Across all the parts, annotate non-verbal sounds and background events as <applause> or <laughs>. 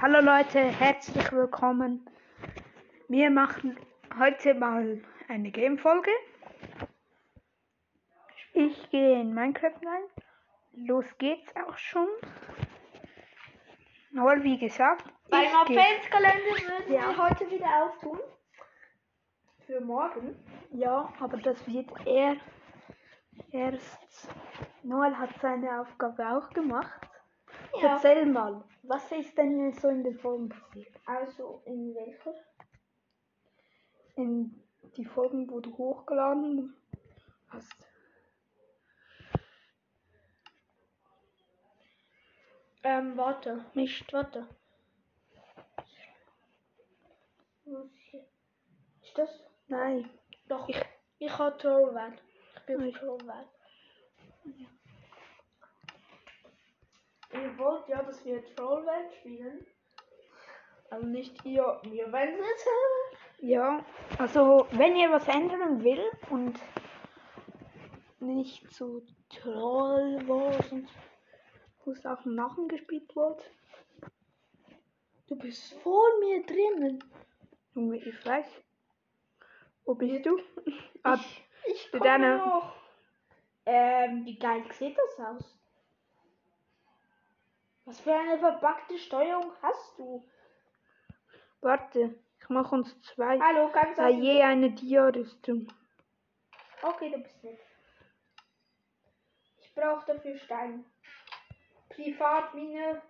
Hallo Leute, herzlich willkommen. Wir machen heute mal eine Game-Folge. Ich gehe in Minecraft rein. Los geht's auch schon. Aber wie gesagt, Beim Adventskalender würden Ja. wir heute wieder auftun. Für morgen. Ja, aber das wird er erst. Noel hat seine Aufgabe auch gemacht. Ja. Erzähl mal, was ist denn so in den Folgen passiert? Also in welcher? In die Folgen, wo du hochgeladen hast. Ähm, warte. Nicht, warte. Ist das? Nein, Doch. Ich- Ich, habe Trollwelt. Ich bin Trollwelt. Ihr wollt ja, dass wir Trollwelt spielen. Aber nicht ihr. Wir werden es ja, also wenn ihr was ändern will und nicht so toll war und wo es auch Nachen gespielt wird, Du bist vor mir drinnen. Junge, ich weiß. Wo bist du? Ah, Ich, ich komme noch. Ähm, wie geil sieht das aus? Was für eine verpackte Steuerung hast du? warte, ich mache uns zwei. Hallo, ganz Ah, je eine Dia-Rüstung. Okay, du bist nett. Ich brauche dafür Stein. Privatmine.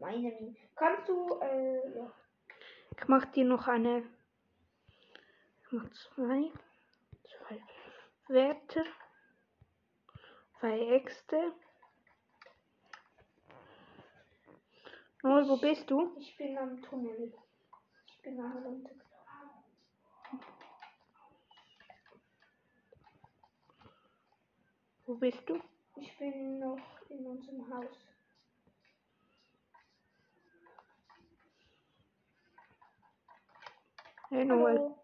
Meine Mine. Kannst du, äh, ja. Ich mache dir noch eine. Ich mache zwei. Zwei Wärter. Zwei Äxte. Noel, wo bist du? Ich bin am Tunnel. Ich bin am runter. Wo bist du? Ich bin noch in unserem Haus. Hey Noel, Hallo.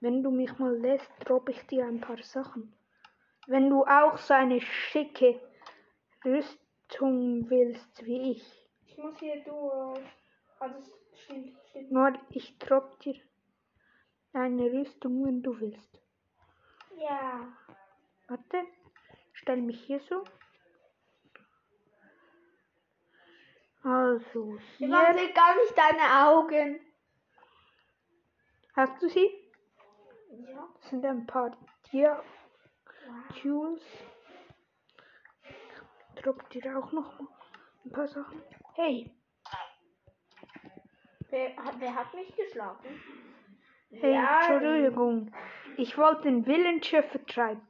wenn du mich mal lässt, droppe ich dir ein paar Sachen. Wenn du auch so eine schicke Rüstung willst wie ich. Ich muss hier durch. Also, stimmt, stimmt. Nur ich droppe dir eine Rüstung, wenn du willst. Ja. Warte, stell mich hier so. Also, Man hier sieht gar nicht deine Augen. hast du sie. Ja. Das sind ein paar Tier Tools. Ich droppe dir auch noch ein paar Sachen. Hey, Wer, hat- wer hat mich geschlagen? hey, Entschuldigung. Ich wollte den Villager vertreiben.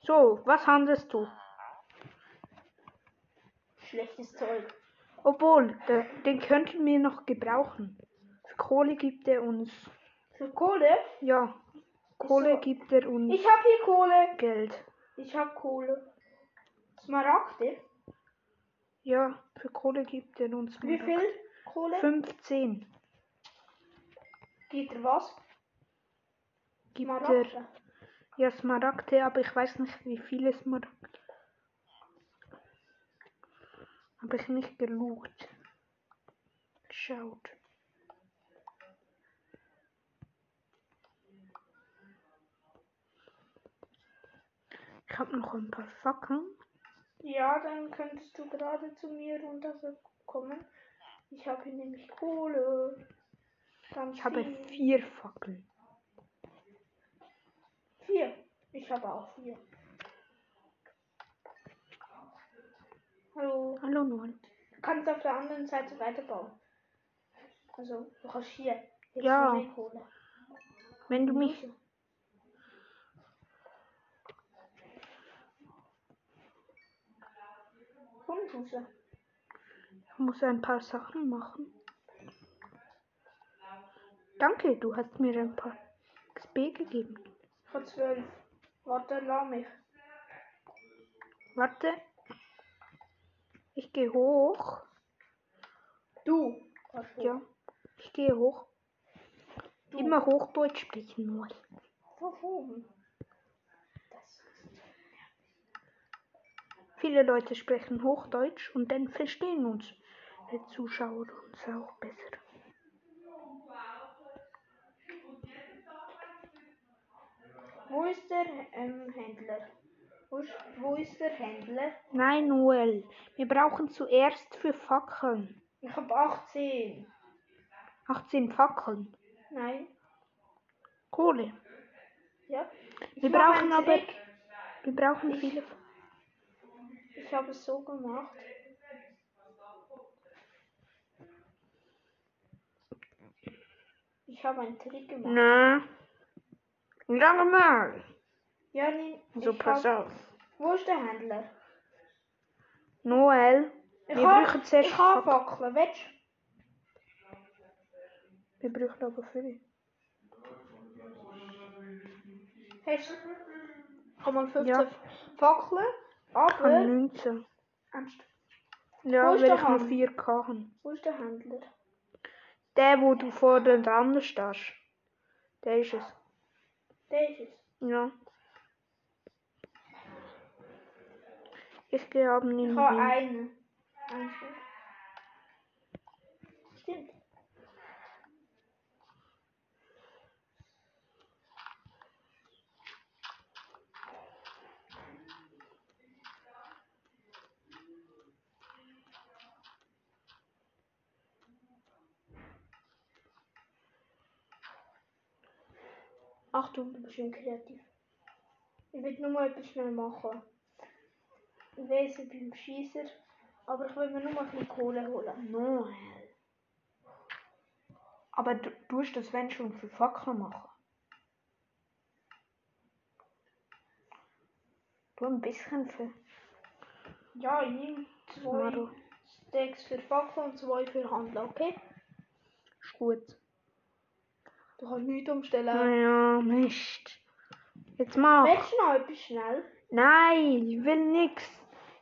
So, was handelst du? Schlechtes Zeug. Obwohl, der, den könnten wir noch gebrauchen. Für Kohle gibt er uns. Für Kohle? Ja, Kohle so. gibt er uns Ich habe hier Kohle. Geld. Ich habe Kohle. Smaragde? Ja, für Kohle gibt er uns Wie viel Kohle? 15 Geht er was? gibt er. Smaragde. Ja, Smaragde, aber ich weiß nicht, wie viele Smaragde. Habe ich nicht gelugt. Schaut. Ich habe noch ein paar Fackeln. Ja, dann könntest du gerade zu mir runterkommen. Ich habe hier nämlich Kohle. Ganz Ich habe viel. vier Fackeln. Vier. Ich habe auch vier. Hallo. Hallo Noel. Du kannst auf der anderen Seite weiterbauen. Also, du hast hier. Jetzt Ja. Wenn du mich. Hundhuse. Ich muss ein paar Sachen machen. Danke, du hast mir ein paar XP gegeben. Ich habe zwölf. Warte, lass mich. Warte. Ich gehe hoch. Du. Du. Ja, ich gehe hoch. Du. Immer Hochdeutsch sprechen, Noel. Warum? Das Viele Leute sprechen Hochdeutsch und dann verstehen uns die Zuschauer uns auch besser. Wo ist der ähm, Händler? Wo ist, wo ist der Händler? Nein, Noel, wir brauchen zuerst für Fackeln. Ich habe 18. 18 Fackeln. Nein. Kohle. Ja. Ich Wir brauchen aber-. Wir brauchen viele. Ich habe es so gemacht. Ich habe einen Trick gemacht. Na. Sag mal. Ja, nee, So, pass hab, auf. Wo ist der Händler? Noel, Ich wir hab- brauchen zuerst Ich habe Fackeln. Fackeln, willst Wir brauchen aber viele. du? Hast du? Ich habe mal 15 Ja. Fackeln, Ich habe aber... 19. Ernst, Ja, weil ich nur Hand? 4 habe. wo ist der Händler? Der, wo du vor der dran stehst. Der ist es. Der ist es. Ja. Ich gehe ab Ich in habe Wien. einen. Einen Stück. Stimmt. Achtung, du bist schon kreativ. Ich will nur mal etwas schnell machen. Ich weiß, ich bin Schießer, aber ich will mir nur mal ein bisschen Kohle holen. Noel. Aber du tust das, wenn schon, für Fackeln machen. Du ein bisschen für Ja, ich nehme zwei. Stacks für Fackel und zwei für Handel, okay? Ist gut. Du kannst nichts umstellen. Naja, Mist. Jetzt mach. Willst du noch etwas schnell? Nein, ich will nix.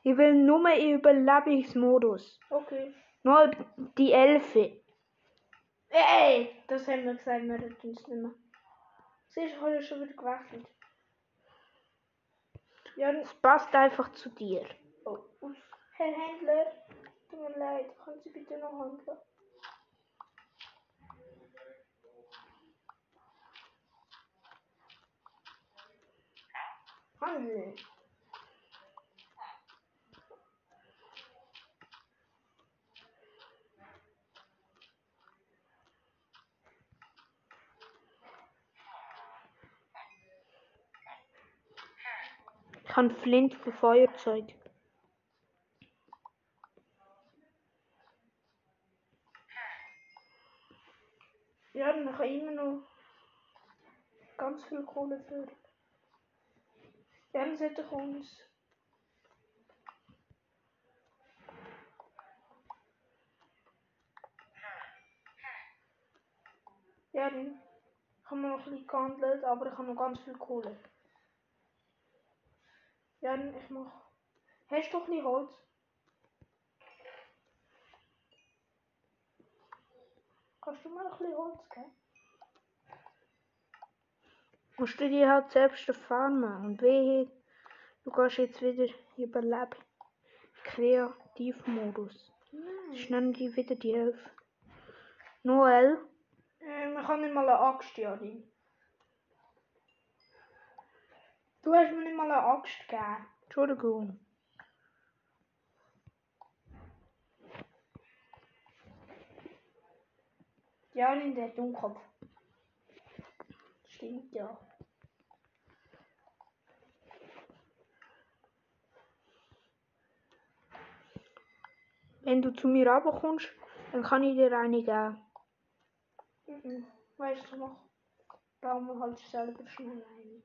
Ich will nur im Überlebensmodus. Okay. Nur die Elfe. Ey, das haben wir gesagt, wir retten uns nicht mehr. Ich habe ja schon wieder gewechselt. Ja, Es passt einfach zu dir. oh. Herr Händler, tut mir leid, können Sie bitte noch handeln? Ich habe Flint für Feuerzeug. Ja, dann kann ich immer noch ganz viel Kohle für. Dann ich uns. Ja, dann haben wir noch ein bisschen gehandelt, aber ich habe noch ganz viel Kohle. Ja, dann ich mach. Hast du doch nicht Holz? Kannst du mir ein bisschen Holz geben? Musst du dir halt selbst farmen. Und wehe, du gehst jetzt wieder überleben. Kreativmodus. Nein. Schnell die wieder die Elf. Noel, Ähm, ich habe nicht mal eine Axt, Jarin. Du hast mir nicht mal eine Axt gegeben. Entschuldigung. Jarin, der Dummkopf. Stimmt, ja. Wenn du zu mir runterkommst, dann kann ich dir eine geben. Mhm. Weißt du noch? Bauen wir halt selber schnell ein.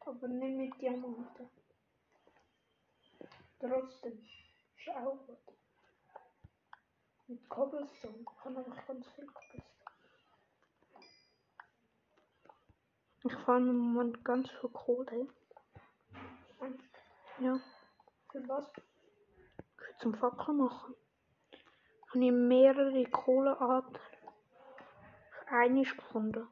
Aber nicht mit Diamanten. Trotzdem. Ist auch gut. Mit Cobblestone. Ich habe nämlich ganz viel Cobblestone. Ich fahre im Moment ganz viel Kohle. Ja, für was? zum Fackeln machen. Habe ich mehrere Kohlearten für eine gefunden.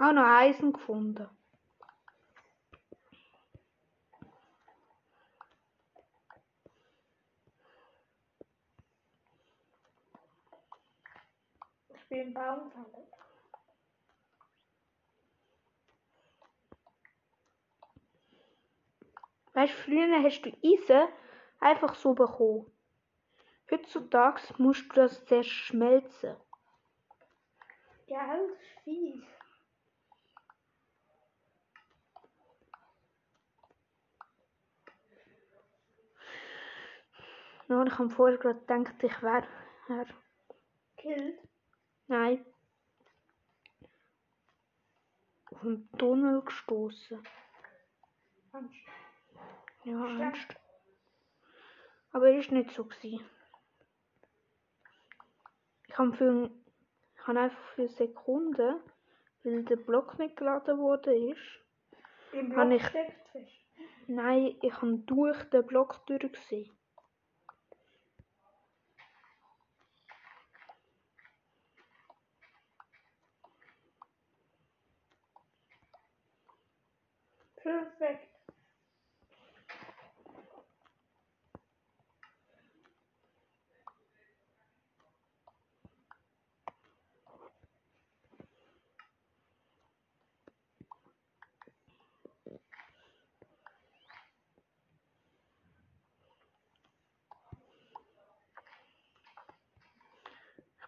auch noch Eisen gefunden. Ich bin im Baum gefallen. Weißt du, früher hast du Eisen einfach so bekommen. Heutzutage musst du das zuerst schmelzen. Ja, das ist fies. Ja, ich habe vorher gerade gedacht, ich wäre. wär- Killed. Nein. Auf einen Tunnel gestoßen. Angst. Ja. Angst. Aber ist nicht so gewesen. Ich habe für, ich habe einfach für Sekunden, weil der Block nicht geladen wurde ist. Im Habe Block ich-. Nein, ich habe durch den Block durchgesehen. Perfekt.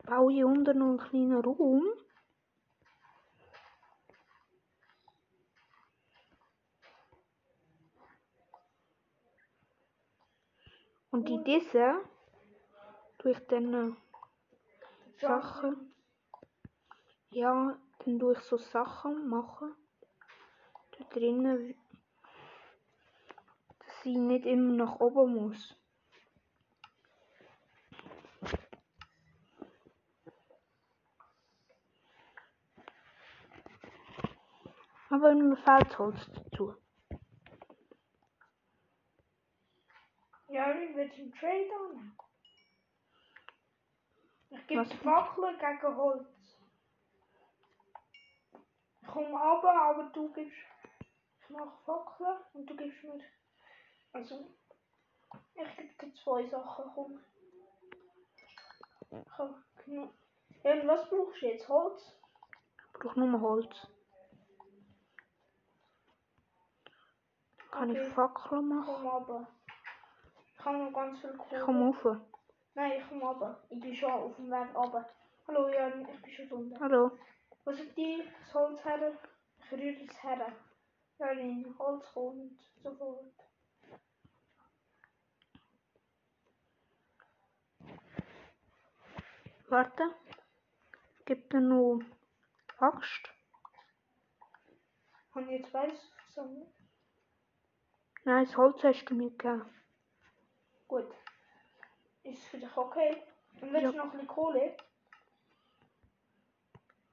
Baue hier unten noch einen kleinen Raum. Und in diesen tue ich dann äh, Sachen. Ja, dann tue ich so Sachen machen. Da drinnen, dass ich nicht immer nach oben muss. Aber mir fehlt Holz dazu. Ja, ich will zum Trade an. Ich gebe Was? die Fackel gegen Holz. Ich komme runter, aber du gibst. Ich mache Fackeln und du gibst mir. Also. Ich gebe dir zwei Sachen, komm. Ich habe genug. Ja, und was brauchst du jetzt? Holz? Ich brauche nur Holz. Kann Okay. ich Fackeln machen? komme runter. Ich habe noch ganz viel Ich Kohle. komme rauf. Nein, ich komme runter. Ich bin schon auf dem Weg runter. Hallo Jan, ich bin schon drunter. Hallo. Was ist die? Das Holz her? Ich rühre es her. Jan, Holz kommt sofort. Warte. Gib dir noch Axt. Ich jetzt beides gesammelt? Nein, das Holz hast du mir gegeben. Gut. Ist für dich okay? Und willst du noch ein bisschen Kohle?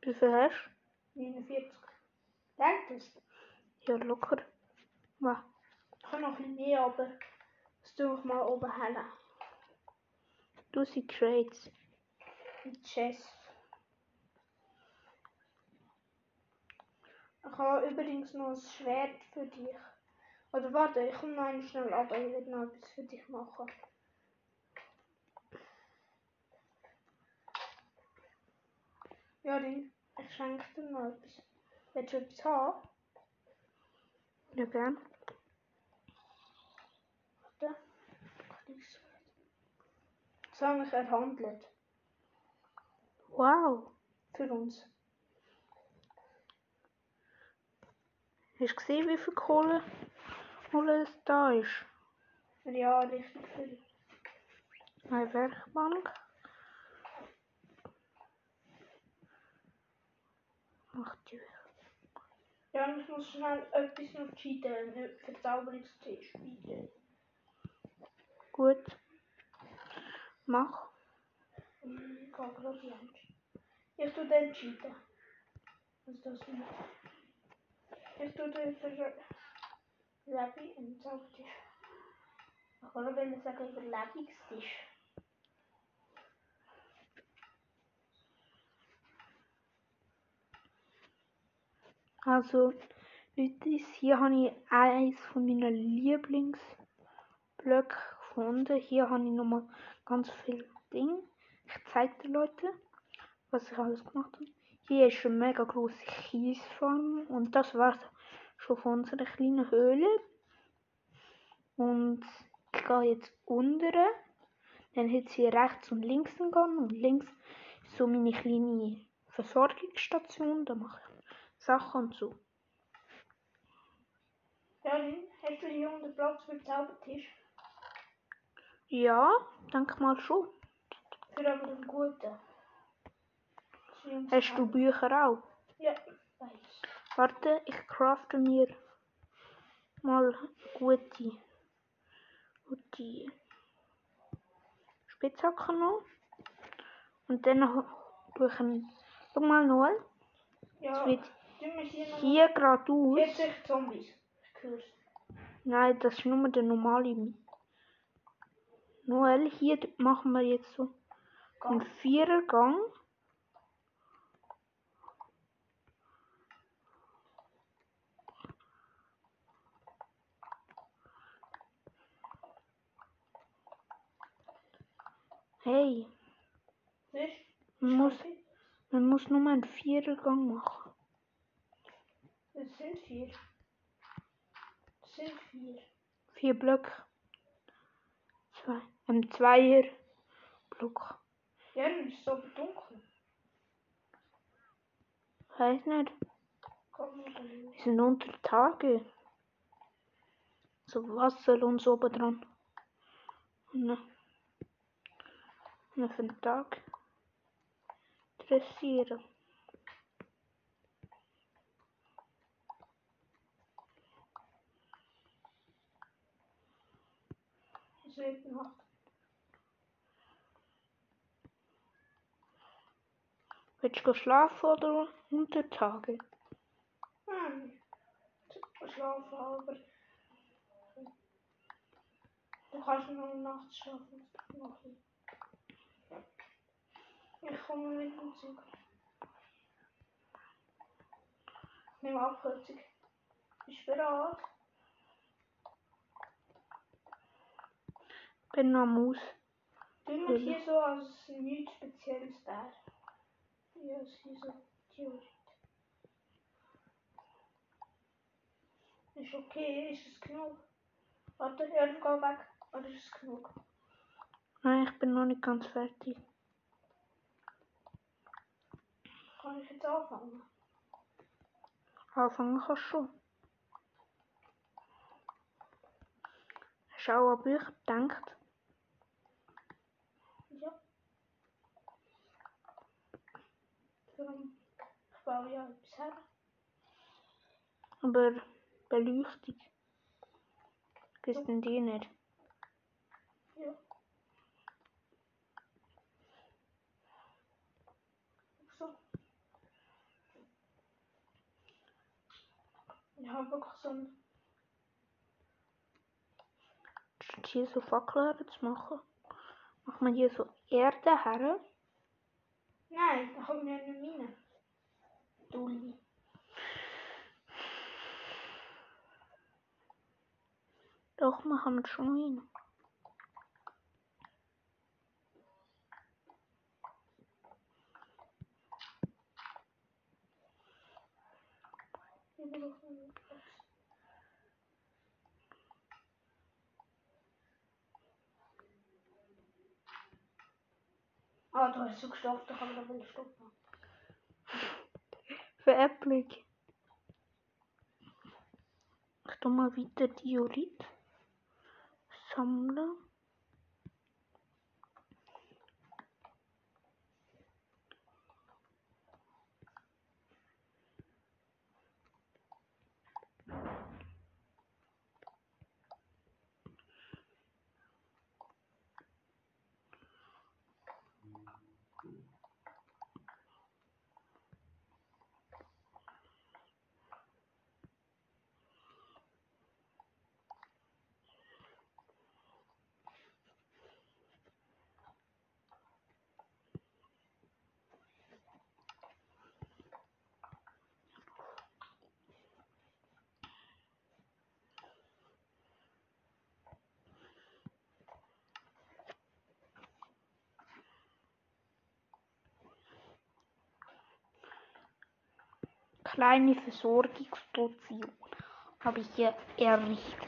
Wie viel hast 49. Denkt es? du? Ja, locker. Warte. Ich habe noch ein bisschen mehr, aber das tue ich mal oben helle. Du sie Crates. Ein Chest. Ich habe übrigens noch ein Schwert für dich. Oder warte, ich komme noch schnell ab, ich will noch etwas für dich machen. Ja, ich schenke dir noch etwas. Willst du etwas haben? Ja, gern. Warte. Das habe ich erhandelt. Wow. Für uns. Hast du gesehen, wie viel Kohle, Kohle es da ist? Ja, richtig viel. Eine Werkbank. Ach, die Ja, und ich muss schnell etwas noch cheaten. Verzauberungstisch. Gut. Mach. Ich kann gerade. Ich tue den cheaten. Was ist das nicht? Ich tue den für Lebi und Zaubertisch. Ich kann will sagen Überlebungstisch. Also, Leute, hier habe ich eines von meinen Lieblingsblöcken gefunden. Hier habe ich nochmal ganz viele Dinge. Ich zeige den Leuten, was ich alles gemacht habe. Hier ist eine mega große Kiesfarm und das war's schon von unserer kleinen Höhle. Und ich gehe jetzt unten. Dann hat sie rechts und links gehen und links ist so meine kleine Versorgungsstation. Da mache ich Sachen und so. Jalin, hast du hier unten Platz für den Zaubertisch? Ja, denk mal schon. Für aber den guten. Hast du Bücher auch? Ja, weiß. Warte, ich crafte mir mal gute, gute Spitzhacken noch. Und dann noch durch ein. Schau mal, Noel. Ja, Es wird hier geradeaus. Jetzt sich Zombies. Ich hör's. Nein, das ist nur der normale. Noel, hier machen wir jetzt so einen Gang. Vierergang. Hey, Siehst man muss, man muss nur einen Vierergang machen. Es sind vier. Es sind vier. Vier Blöcke. Zwei. Ein Zweier Block. Ja, dann ist es so dunkel. Weiß nicht. Mal. Wir sind unter Tage. So Wasser und so oben dran. Und Tag dressieren. Es wird Nacht. Willst du schlafen oder unter Tage? Hm. Schlafen, aber. Du kannst nur nachts schlafen. Ich komme mit dem Zug. Nimm Abkürzung. Bist du bereit? Bin am Aus. Tun wir hier so als nichts Spezielles da. Ja, ist hier so Theorie. Ist okay, ist es genug? Warte, dann geh weg. Oder ist es genug? Nein, ich bin noch nicht ganz fertig. Kann ich jetzt anfangen? Anfangen kannst du schon. Auch an Bücher gedacht? Ja. Ich baue ja etwas her. Aber Beleuchtung. Gibt's denn die nicht? Ja. So. Ich habe wirklich so ein. Statt hier so Fackeln zu machen, macht man hier so Erde her. Nein, da haben wir eine Mine. Dulli. Doch, machen wir schon hin. Wir brauchen einen Platz. Ah, du hast so gestopft, da kann man aber stoppen. Veräppelung. Ich tu mal weiter Diorit sammeln. Kleine Versorgungsstation habe ich hier errichtet.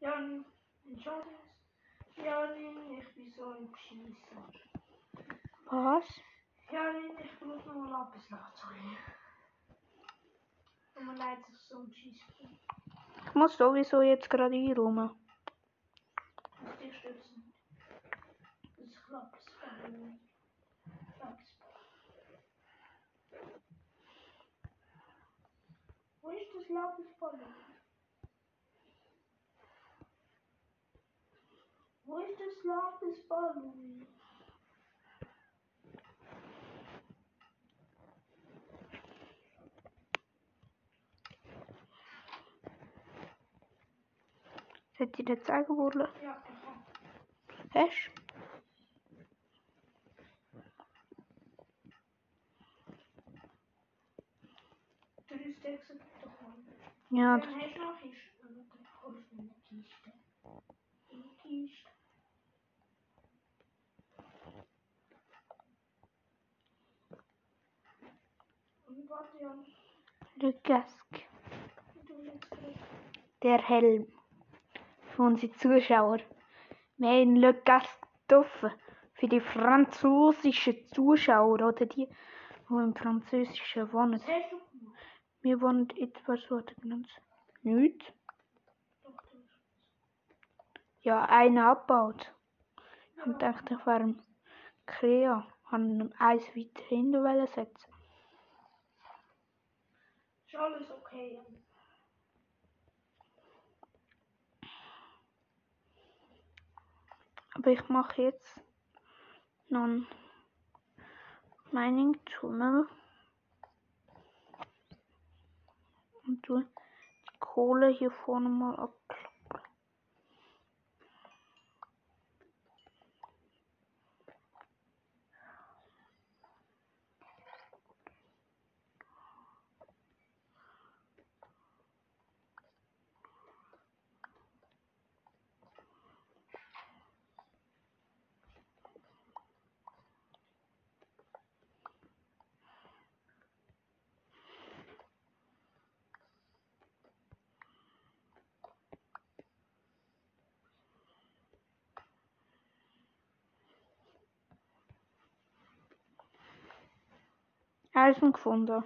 Ja, Entschuldigung. Ja, ich bin so ein Scheisser. Was? Ja, ich brauche noch mal etwas nachzugehen. Tut mir leid, dass ich so ein bin. Ich muss sowieso jetzt gerade einräumen. Muss dich stützen. Das klappt. Wo ist das Lapis-Ballon? Wo ist das Lapis-Ballon? Soll ich dir zeigen, wo du Ja, aha. hast? Drei Stacks gibt es doch mal. Ja, Dann hast du noch Kiste. Dann holst du eine Kiste. Eine Kiste. Und warte, Jan. Le Casque. wie du jetzt gerade- Der Helm. Für unsere Zuschauer. Wir haben Le Casque getroffen. Für die französischen Zuschauer oder die, die im Französischen wohnen. Wir wohnen etwas so genannt. Nicht? Ja, einer abgebaut. Ich gedacht, ich wäre Krea. Ich habe ihn eins weiter hinten setzen. Ist alles okay, Aber ich mache jetzt einen Mining Tunnel. Und tue die Kohle hier vorne mal abklappen. Eisen gefunden.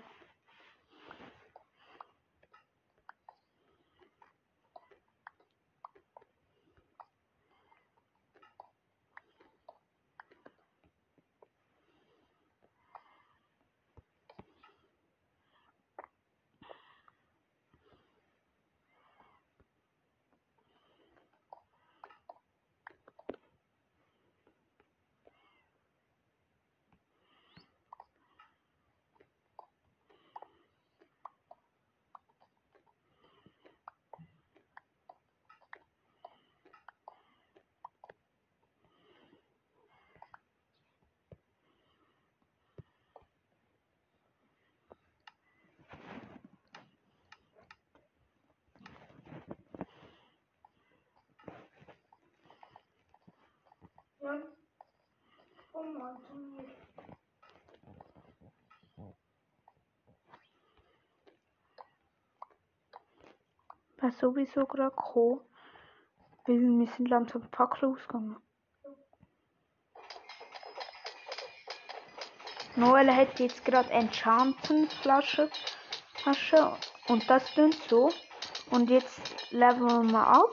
Jan. War sowieso gerade gekommen, weil wir sind langsam die Fackel ausgegangen. Noel hat jetzt gerade Enchanten-Flasche Tasche und das tun so. Und jetzt leveln wir ab.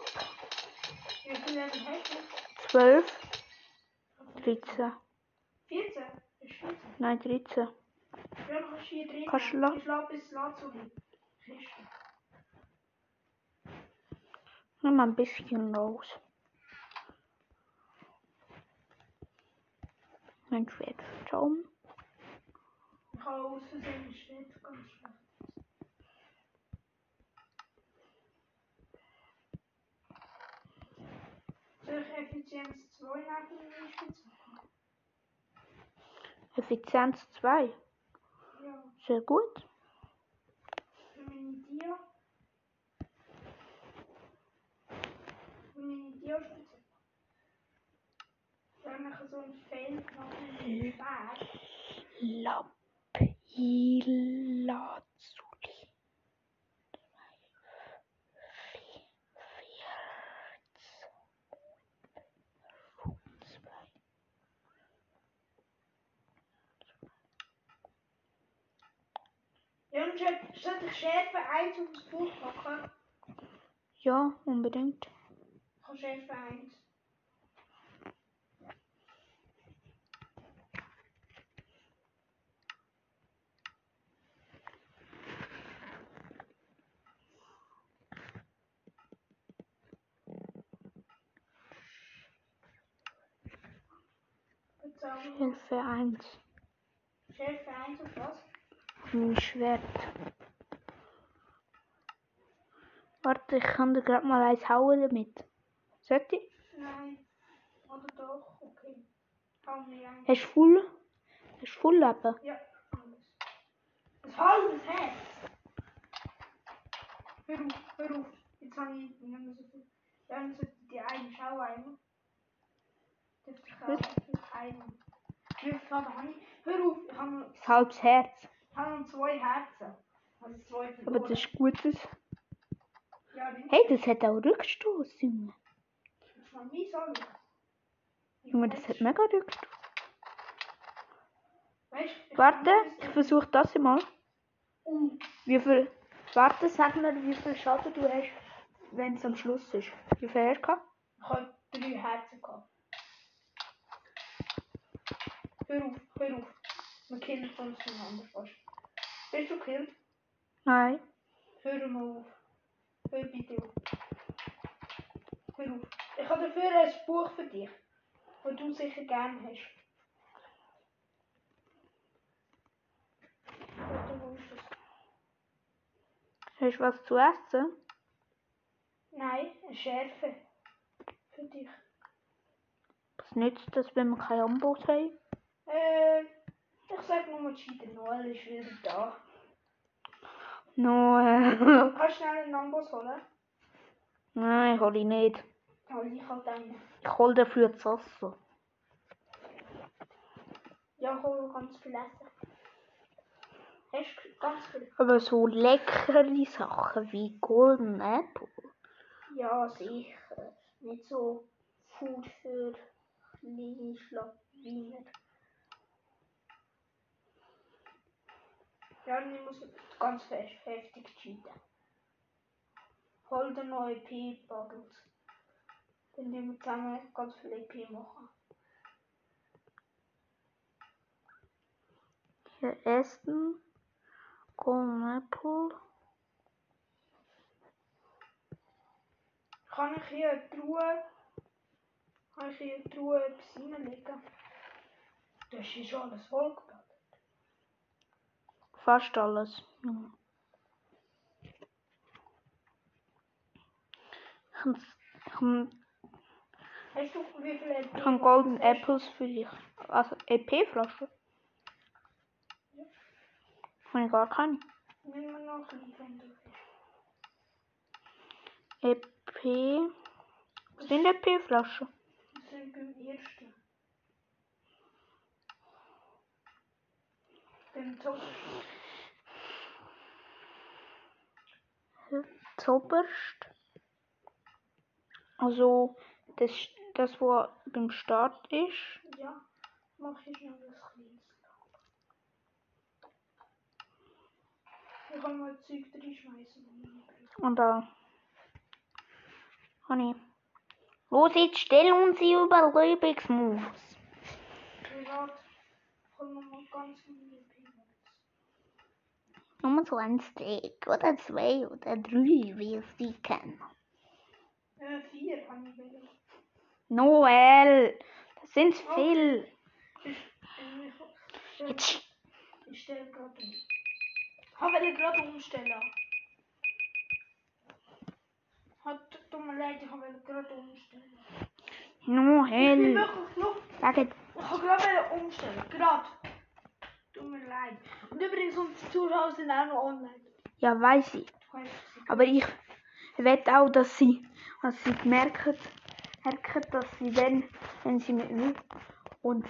Wie viel Level hast du? 12, 13. bis Lazuli. Kiste. Nimm mal ein bisschen raus. Mein Schwert vertauben. Ich habe aus Versehen Schwert ganz schlecht. Soll ich Effizienz 2 nehmen oder ist jetzt Effizienz 2. Ja. Sehr gut. Für meine Dia. Für meine Dia spitze. Wenn ich so ein Feld mache mit dem Schwert. Lapilazuli. Und statt Schärfe 1 auf das Buch machen, Ja, unbedingt. 1. Bezauberung. Hilfe 1. Schärfe 1 auf was? Mein Schwert. Warte, ich kann dir gerade mal eins hauen damit. Sollte ich? Nein. Oder doch? Okay. Hau mir ein. Hast du voll? Hast du voll Leben? Ja, alles. Ein halbes Herz. Hör auf, hör auf. Jetzt habe ich nicht mehr so viel. Dann sollte die eine Schau einmal. Dürfte ich auch einen. Hör auf, ich habe noch, halbes Herz. Ich habe noch zwei Herzen. Also zwei Aber verloren. das ist gutes. Ja, Hey, das hat auch Rückstoß, Junge. das mal mein Soll. Junge, das hat mega Rückstoß. Weißt du? Warte, ich versuche das mal. Wie viel. Warte, sag mir, wie viel Schaden du hast, wenn es am Schluss ist. Wie viel hast du gehabt? ich habe drei Herzen gehabt. Hör auf, hör auf. Wir killen uns voneinander fast. Bist du gekillt? Nein. Hör mal auf. Hör bitte auf. Hör auf. Ich habe dafür ein Buch für dich, das du sicher gerne hast. Hast du was zu essen? Nein, eine Schärfe. Für dich. Was nützt das, wenn wir keine Ambos haben? Ich Cheater Noel ist wieder da. No, äh. Kannst du schnell einen Nambos holen? Nein, hol ich nicht. Hol ich halt einen. Ich hol dafür Wasser. Ja, hol ganz viel essen. Hast du ganz viel? Aber so leckere Sachen wie Golden Apple. Ja, sicher. Nicht so Food für kleine Schlawiner. Muss ganz fest, heftig cheaten. Hol dir noch EP-Bubbles. Dann nehmen wir zusammen ganz viel EP machen. Hier essen. Golden Apple. Kann ich hier eine Truhe, kann ich hier eine Truhe etwas reinlegen? Das ist alles vollgebaut. Fast alles. Ja. Ich kann Golden Apples für dich. Also EP-Flasche. Habe ich gar keine. Nimm mir noch ein bisschen, wenn du willst. EP. Was sind EP-Flaschen? Wir sind beim ersten. Beim Zucker. zauberst. Also das, das wo beim Start ist. Ja, mach ich noch das Kreis. Ich kann mal Zeug reinschmeißen. Und da. Honey. Oh, Los, jetzt stell uns die Überlebensmoves. Ja, kommen wir mal ganz in 25 oder 2 oder 3, wie es die kennen. Äh, 4 haben wir. Noel, das sind oh. viel. Ich, äh, Jetzt. Ich stelle gerade um. Habe eine gerade umstellen. Hat, tut mir leid, ich habe eine gerade umstellen. Noel. Ich will Ich habe gerade umstellen, gerade tut mir leid. Und übrigens, unsere Zuschauer sind auch noch online. Ja, weiß ich. Aber ich wette auch, dass sie, dass sie merken, merken, dass sie, wenn, wenn sie mit mir und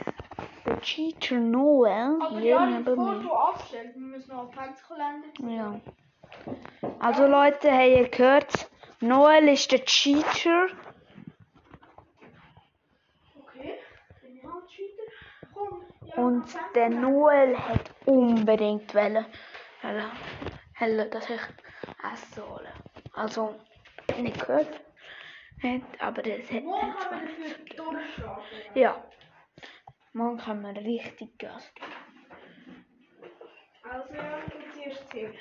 der Cheater Noel Aber ja, mir. du abstellst, wir müssen noch Adventskalender sehen. Ja. Also Leute, habt ihr gehört? Noel ist der Cheater. Okay, bin ich halt Cheater. Komm, ja, Und der. Noel hat unbedingt wollen, wollen, dass ich essen hole. Also, nicht gehört. Hat, aber das hat Morgen nicht haben wir. Ja. Morgen können wir richtig Gas geben. Also, ja, jetzt erst hier.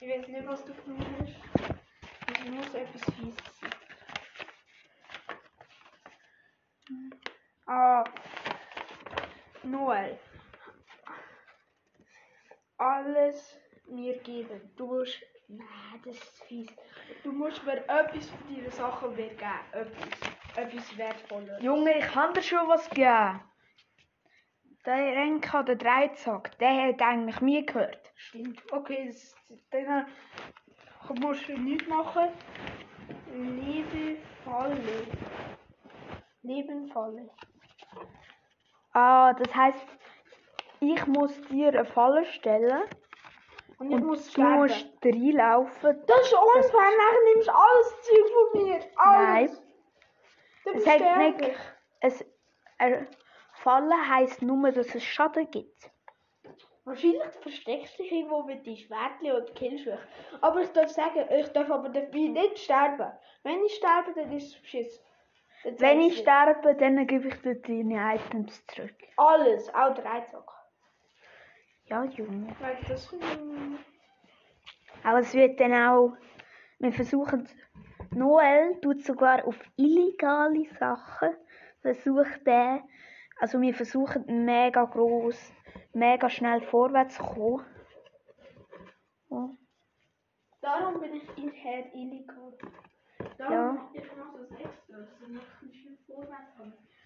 Ich weiß nicht, was du genommen hast. Es muss etwas Fieses sein. Ah. Noel. Alles mir geben. Du musst. Nein, das ist fies. Du musst mir etwas von deinen Sachen mir geben. Etwas. Etwas Wertvolles. Junge, ich kann dir schon was geben. Der Renka, der Dreizack, der hat eigentlich mir gehört. Stimmt. Okay, das, dann äh, musst du nichts machen. Liebe Falle. Lebenfalle. Ah, das heißt, ich muss dir eine Falle stellen Und ich und muss du musst reinlaufen. Das ist unfair, nachher nimmst du alles Zeug von mir. Alles. Nein. Du Es sterblich. nicht, es, eine Falle heisst nur, dass es Schaden gibt. Wahrscheinlich versteckst du dich irgendwo mit deinem Schwertchen und killst mich. Aber ich darf sagen, ich darf aber dabei nicht sterben. Wenn ich sterbe, dann ist es beschissen. Wenn ich sterbe, dann gebe ich dir deine Items zurück. Alles, auch Dreizack. Ja, Junge. Weil das... Aber es wird dann auch, wir versuchen, Noel tut sogar auf illegale Sachen, versucht er, also wir versuchen mega groß, mega schnell vorwärts zu kommen. Ja. Darum bin ich inher illegal. Ja. Ja.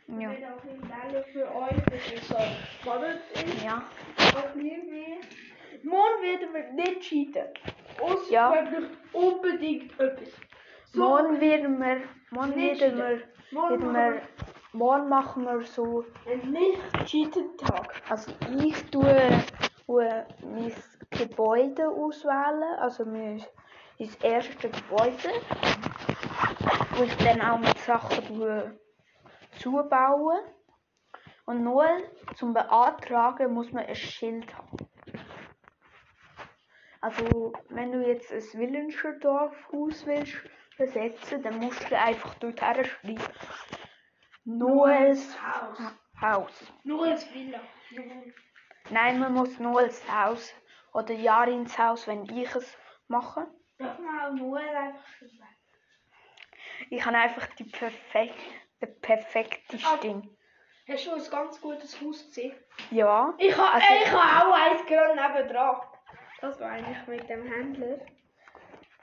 Nicht. Ja. Morgen werden wir nicht cheaten. Uns Ja. wirklich unbedingt etwas. So, Morgen werden wir, morgen Nicht werden cheaten. wir, morgen werden wir, morgen machen wir so, einen Nicht-Cheaten-Tag. also ich tue, tue mein Gebäude auswählen, also mein, mein erste Gebäude, wo ich dann auch mit Sachen zubauen. Und nur zum Beantragen muss man ein Schild haben. Also, wenn du jetzt ein Willenscher Dorfhaus willst besetzen, dann musst du einfach dort schreiben. Noels Haus. Haus. Nur als Villa. Nein, man muss Noels Haus oder Jarins Haus, wenn ich es mache. Darf man auch nur einfach schreiben. Ich habe einfach die perfekte, perfekte Ah. Stimme. Hast du ein ganz gutes Haus gesehen? Ja. Ich habe Also- ich ha auch eins gerade nebendran. Das war eigentlich mit dem Händler.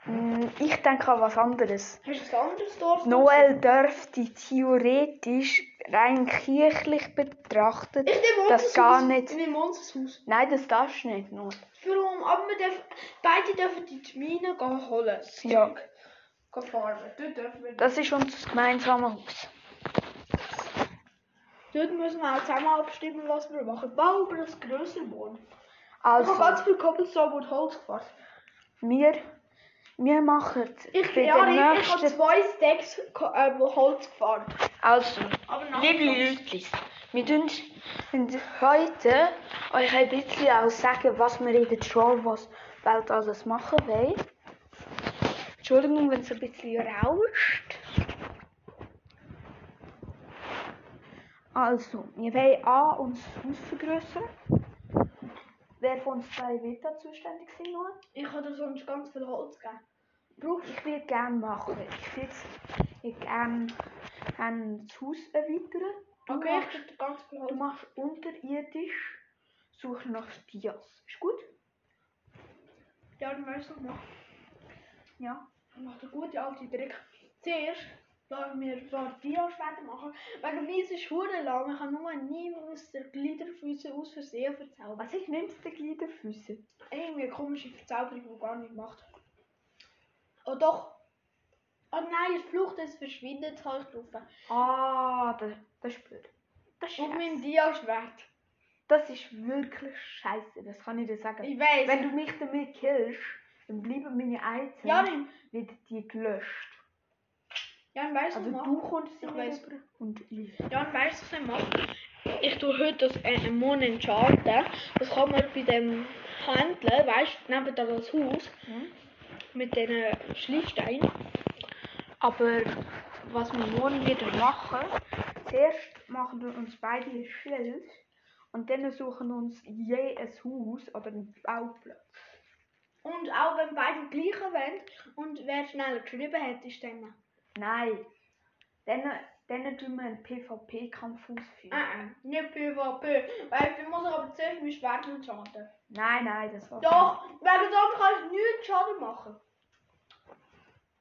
Mm, Ich denke an was anderes. Hast du ein anderes Dorf? Noel dürfte theoretisch rein kirchlich betrachtet Ich nehme das gar Haus. nicht. Ich nehme unser Haus. Nein, das darfst du nicht, Noel. Warum? Aber wir dürfen, beide dürfen die Mine gehen holen. Ja. Das ist unser gemeinsames Haus. Dort müssen wir auch zusammen abstimmen, was wir machen. Bau über das größere. Ich Also, habe ganz viel Cobblestone und Holz gefahren. wir, wir machen Ich, bei ja, der ich, ich habe nächsten... zwei Stacks äh, Holz gefahren. Also, liebe Leute, wir tun heute euch ein bisschen auch sagen, was wir in der Troll Welt alles machen wollen. Entschuldigung, wenn es ein bisschen rauscht. Also, wir wollen A, unser Haus vergrößern. Wer von uns zwei wird da zuständig sein? Noah? Ich habe dir sonst ganz viel Holz gegeben. Brauch, ich würde gerne machen. Ich würde gerne gerne das Haus erweitern. Du Okay, machst, ich dir ganz viel Holz. du machst unterirdisch, such nach Dias. Ist gut? Ja, du noch. Ja. Ich mache den guten alten Trick. Zuerst Darf wir so Dia-Schwerter machen? Wegen mir ist es hure lang. Ich kann nur nie aus der Gliederfüße aus Versehen verzaubern. Was ich nimm's den Gliederfüße? Irgendwie eine komische Verzauberung, die gar nicht macht. Oh doch. Oh nein, es flucht, es verschwindet halt drauf. Ah, das, das ist blöd. Das ist Auf meinem. Dia-Schwert. Das ist wirklich scheiße, das kann ich dir sagen. Ich weiß. Wenn du mich damit killst, dann bleiben meine Items Janin, wieder die gelöscht. Jan, weißt Also du, du kommst Ich weiss. und ich. Weißt du, was ich mache? Ich tue heute das äh, Mon enchanten. Das kann man bei dem Händler, weißt du, neben da das Haus Hm? mit den Schliffsteinen. Aber was wir morgen wieder machen, zuerst machen wir uns beide ein Schild und dann suchen wir uns je ein Haus oder einen Bauplatz. Und auch wenn beide gleich wollen und wer schneller geschrieben hat, ist dann. Nein. Dann, dann tun wir einen PvP-Kampf ausführen. Äh, äh, nicht PvP. Weil dann muss ich aber zuerst mein Schwert enchanten. Nein, nein, das war Doch, wegen sonst kann ich nichts Schaden machen.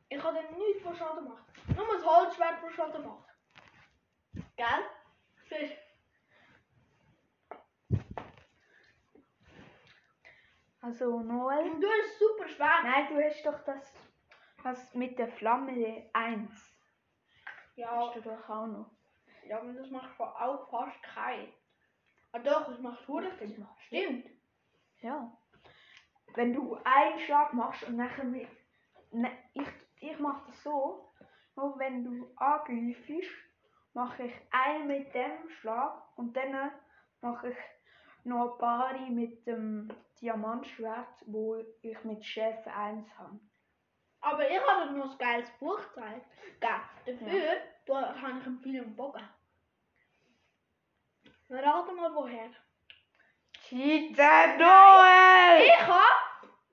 Ich kann dann nichts von Schaden machen. Nur das Holzschwert von Schaden macht. Gell? Siehst Also? Noel. Und du hast super Schwert. Nein, du hast doch das, das mit der Flamme 1. Ja, Hast du doch auch noch. ja, aber das macht auch fast kein. Ah doch, das macht hure viel. Stimmt. Ja. Wenn du einen Schlag machst und nachher mit. Ne, ich, ich mache das so. Nur wenn du angreifst, mache ich einen mit dem Schlag und dann mache ich noch ein paar mit dem Diamantschwert, wo ich mit Chef 1 habe. Aber ich habe dir noch ein geiles Buch gezeigt. Dafür da habe ich einen vielen Bogen. Rate mal woher. Cheater Noel! Ich habe.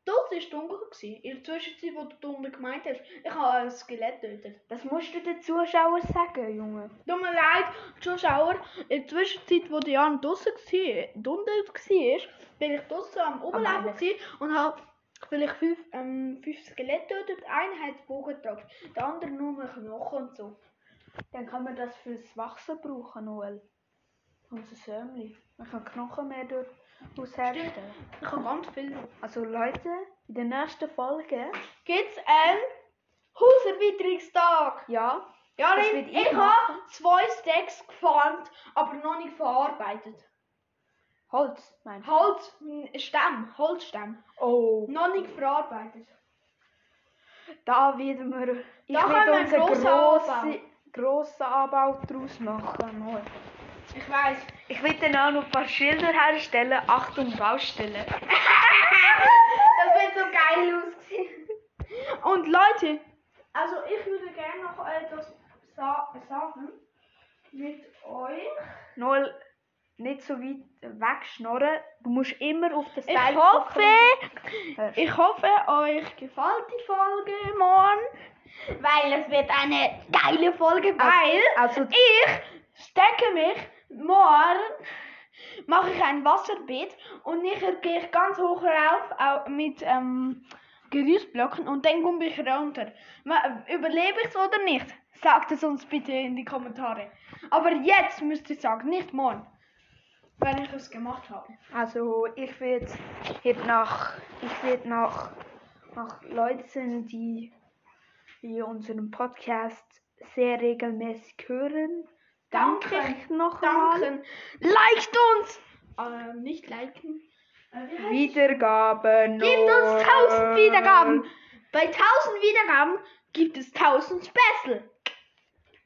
Das war dunkel. gewesen. In der Zwischenzeit, wo du dunkel gemeint hast, ich habe ein Skelett getötet. Das musst du den Zuschauern sagen, Junge. Tut mir leid, Zuschauer. In der Zwischenzeit, wo die Jan draussen war, dunkel war, bin ich draussen am Oberlaufen und habe vielleicht fünf, ähm, fünf Skelette getötet. Einer hat Bogen getragen, der andere nur Knochen und so. Dann kann man das fürs Wachsen brauchen, Noel. Unser Sömli. Man kann Knochen mehr daraus herstellen. Ich habe ganz viel. Also Leute, in der nächsten Folge, Gibt es einen Hauserweiterungstag? ja, Ja, Das ich, ich habe zwei Stacks gefarmt, aber noch nicht verarbeitet. Holz, meinst du? Holz, Stamm, Holzstamm. Oh, Noch nicht verarbeitet. da werden wir, ich Da können wir einen grossen grossen, Anbau. grossen Anbau daraus machen. Ich weiß. Ich will dann auch noch ein paar Schilder herstellen. Achtung, Baustelle. <laughs> Das wird so geil aussehen. Und Leute, also ich würde gerne noch etwas sa sagen mit euch. Noel, nicht so weit wegschnorren. Du musst immer auf den Ich Style hoffe, gucken. ich hoffe, euch gefällt die Folge morgen, weil es wird eine geile Folge, weil also- ich stecke mich morgen mache ich ein Wasserbeet und nachher gehe ich ganz hoch rauf au- mit ähm, Gerüstblöcken und dann komme ich runter. Überlebe ich es oder nicht? Sagt es uns bitte in die Kommentare. Aber jetzt müsst ihr sagen, nicht morgen. Wenn ich es gemacht habe. Also ich jetzt nach, ich will nach, nach Leuten, die, die unseren Podcast sehr regelmäßig hören. Danke. Danke ich noch einmal. Danken. Liked uns! Äh, nicht liken. Äh, Wiedergaben. Gibt uns 1000 Wiedergaben. Bei 1000 Wiedergaben gibt es 1000 Special.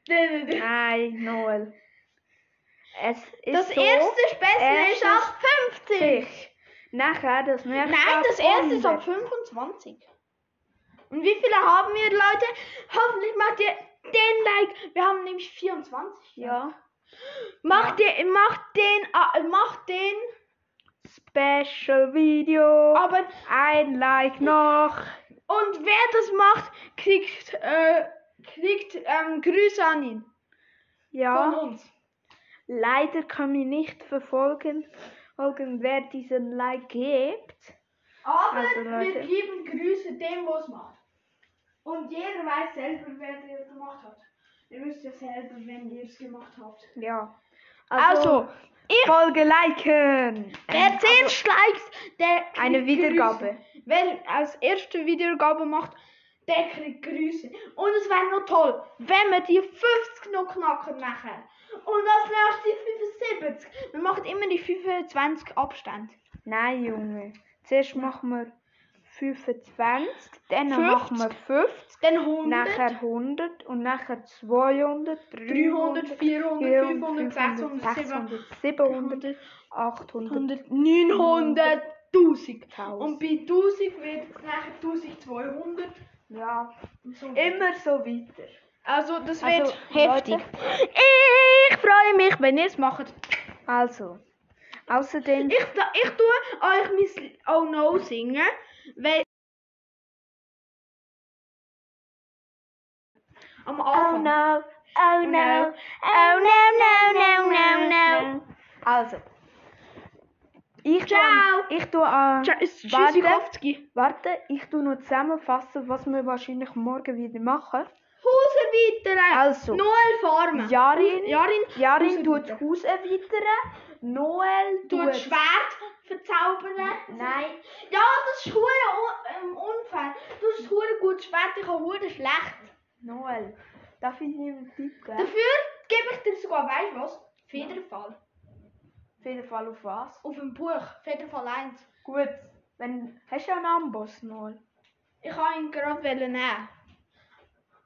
Nein, Noel. Es ist Das so, erste Special ist ab 50. Nachher das nächste. Nein, das erste ist ab 100. 25. Und wie viele haben wir, Leute? Hoffentlich macht ihr den Like. Wir haben nämlich 24. Ja. Macht ihr, macht den, äh, macht den, Special Video. aber Ein Like noch. Und wer das macht, kriegt, äh, kriegt ähm, Grüße an ihn. Ja. Von uns. Leider kann mich nicht verfolgen, folgen, wer diesen Like gibt. Aber Also, wir geben Grüße dem, was macht. Und jeder weiß selber, wer der gemacht hat. Ihr wisst ja selber, wenn ihr es gemacht habt. Ja. Also, ich, Folge liken. wer Ähm, zuerst likes, der kriegt eine Wiedergabe. Grüße. Wer als erste Wiedergabe macht, der kriegt Grüße. Und es wäre noch toll, wenn wir die 50 noch knacken nachher. Und als nächstes die 75. Wir machen immer die 25 Abstand. Nein, Junge. Zuerst machen wir 25, dann 50, machen wir 50, Dann 100, nachher 100 und nachher 200, 300, 400, 500, 600, 600, 700, 800, 100, 900, 1000. 1000. Und bei 1000 wird es nachher 1200. Ja, so. immer so weiter. Also, das Also, wird heftig. Leute. Ich freue mich, wenn ihr es macht. Also, außerdem, Ich, ich tue euch mein Oh No singen, weil am Anfang. no, oh no, oh no, no, no, no, no. Also, ich Ciao. tue, ich tue, äh, Tschüss, warte, warte, ich tue noch zusammenfassen, was wir wahrscheinlich morgen wieder machen. Hause weiter. Also, Noel Farmen. Jarin, Jarin, Jarin tut. Haus erweitern, Noel tut tut, Schwert verzaubern. nein, Ja, das ist un ähm, unfair. Du hast hure gut Schwert, ich habe hure schlecht. Noel, darf ich dir einen Tipp geben? Dafür gebe ich dir sogar, weißt du was? Federfall. Auf jeden Fall auf was? Auf dem Buch. Federfall 1. Gut, wenn, hast du einen Amboss, Noel? Ich habe ihn gerade nehmen.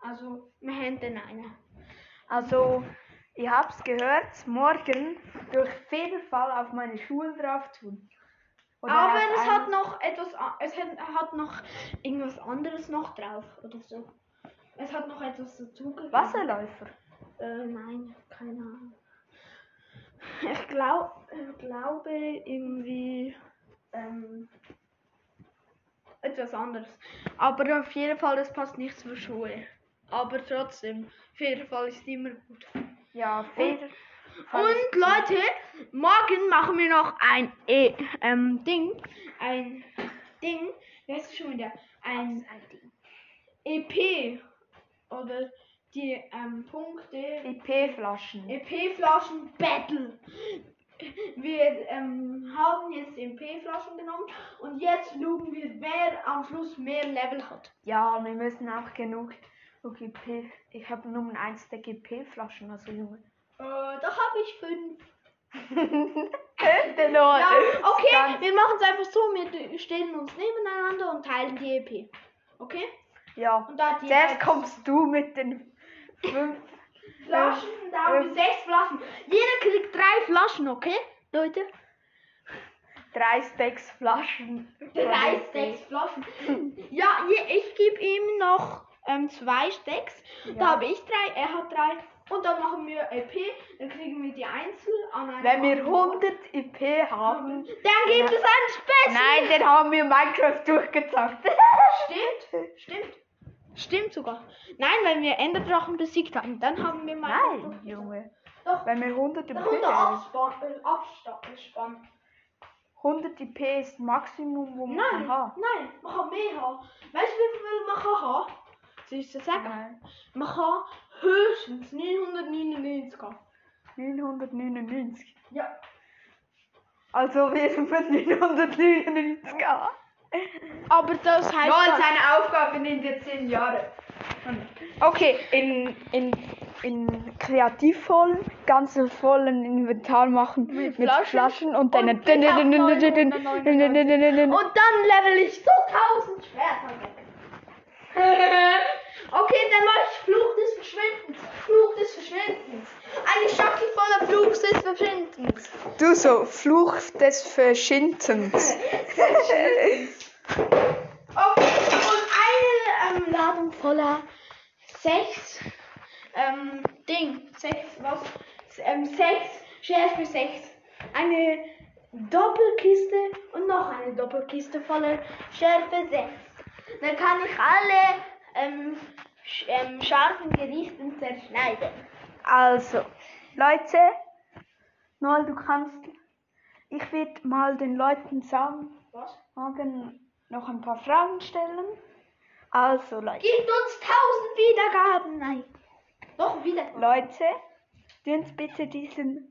Also, wir haben den einen. Also, ich hab's gehört, morgen durch jeden Fall auf meine Schuhe drauf tun. Oder Aber es hat noch etwas, es hat, hat noch irgendwas anderes noch drauf oder so. Es hat noch etwas dazugegeben. Wasserläufer. Äh, nein, keine Ahnung. Ich glaub, ich glaube irgendwie ähm, etwas anderes. Aber auf jeden Fall, das passt nicht zur Schule. Aber trotzdem, auf jeden Fall ist immer gut. Ja, Feder. Und Leute, morgen machen wir noch ein e ähm, Ding. Ein Ding. Heißt es schon wieder? Ein EP. Oder die ähm, Punkte. EP-Flaschen Battle. Wir ähm, haben jetzt EP-Flaschen genommen und jetzt schauen wir, wer am Schluss mehr Level hat. Ja, wir müssen auch genug GP. Ich habe Nummer 1 der GP-Flaschen, also Junge. Äh, da habe ich fünf. Der Noel. Ja, okay, wir machen es einfach so, wir stellen uns nebeneinander und teilen die EP. Okay? Ja. Und da die Zuerst kommst du mit den fünf. Flaschen, da haben wir sechs Flaschen. Jeder kriegt drei Flaschen, okay? Leute? Drei Stacks Flaschen. Drei Stacks Flaschen. Ja, ich gebe ihm noch ähm, zwei Stacks. Ja. Da habe ich drei, er hat drei. Und dann machen wir EP, dann kriegen wir die einzeln an einem Wenn wir anderen Ort. 100 IP haben. Dann gibt es einen Special. Nein, dann haben wir Minecraft durchgezockt. Stimmt, stimmt. Stimmt sogar. Nein, wenn wir Enderdrachen besiegt haben, dann haben wir mal. Nein, Junge. Doch, Wenn wir 100 da IP kommt der haben. Abspann. Äh, Abspann. 100 IP ist das Maximum, wo man Nein, kann haben. nein, man kann mehr haben. Weißt du, wie viel man kann haben? Soll ich dir sagen? Nein. Man kann höchstens 999 haben. 999. Ja. Also wir sind mit 999 haben. Aber das heißt. Noel, seine Aufgabe nimmt jetzt 10 Jahre. Okay, in, in, in kreativvollen, ganz vollen Inventar machen mit, Flaschen Flaschen, und dann. Und dann level ich so 1000 Schwerter weg. Okay, dann mache ich Fluch des Verschwindens. Fluch des Verschwindens. Eine Schachtel voller Fluch des Verschwindens. Du so, Fluch des Verschindens. <laughs> Okay, und eine ähm, Ladung voller sechs ähm, Ding. Sechs, was? Ähm, sechs, Schärfe sechs. Eine Doppelkiste und noch eine Doppelkiste voller Schärfe sechs. Dann kann ich alle ähm, sch ähm, scharfen Gerichten zerschneiden. Also, Leute, Noel, du kannst. Ich werde mal den Leuten sagen, Was? morgen noch ein paar Fragen stellen. Also, Leute. Gibt uns tausend Wiedergaben. Nein. Doch, Wiedergaben. Leute, uns bitte diesen,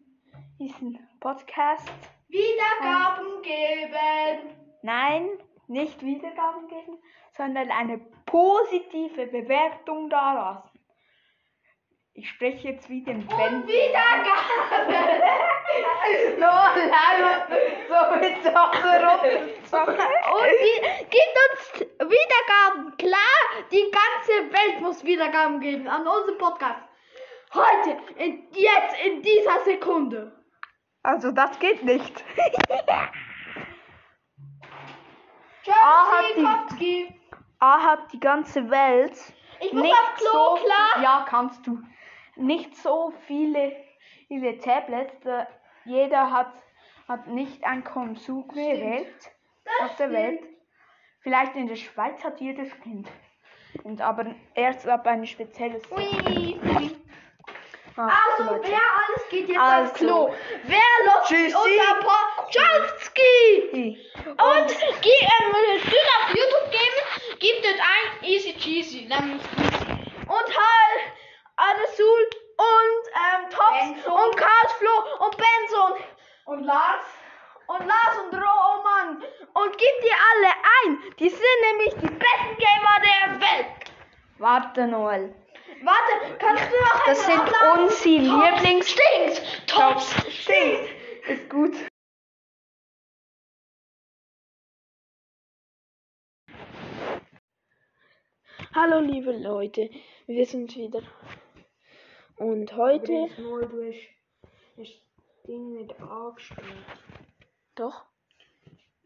diesen Podcast. Wiedergaben geben. Nein, nicht Wiedergaben geben, sondern eine positive Bewertung dalassen. Ich spreche jetzt wie den Ben. Und Wiedergaben. <laughs> No, nein, so mit Sachen Und wie, gibt uns Wiedergaben. Klar, die ganze Welt muss Wiedergaben geben an unseren Podcast. Heute, in, jetzt, in dieser Sekunde. Also das geht nicht. <laughs> Chelsea hat die-. A hat die ganze Welt Ich muss nicht auf Klo, so, klar. Ja, kannst du. Nicht so viele, viele Tablets. Da jeder hat, hat nicht ein Konsumgerät auf der stimmt. Welt. Vielleicht in der Schweiz hat jedes Kind. Und aber erst ab ein spezielles. Ui. So Also, Leute. wer alles geht jetzt Also. aufs Klo? Wer läuft unser Podcast? Und Und geh, ähm, Dürr auf YouTube geben, gib dort ein Easy Cheesy, nämlich easy. Und halt Adesul und ähm, Tops Benson. und Karlsflo und Benson und Lars und Lars und Roman und gib die alle ein. Die sind nämlich die besten Gamer der Welt. warte Noel. Warte, kannst du noch Das sind unsere Lieblings- Stinkt. Tops stinkt. Ist gut. Hallo liebe Leute, wir sind wieder. Und heute. Nur du hast das Ding nicht angestellt. Doch,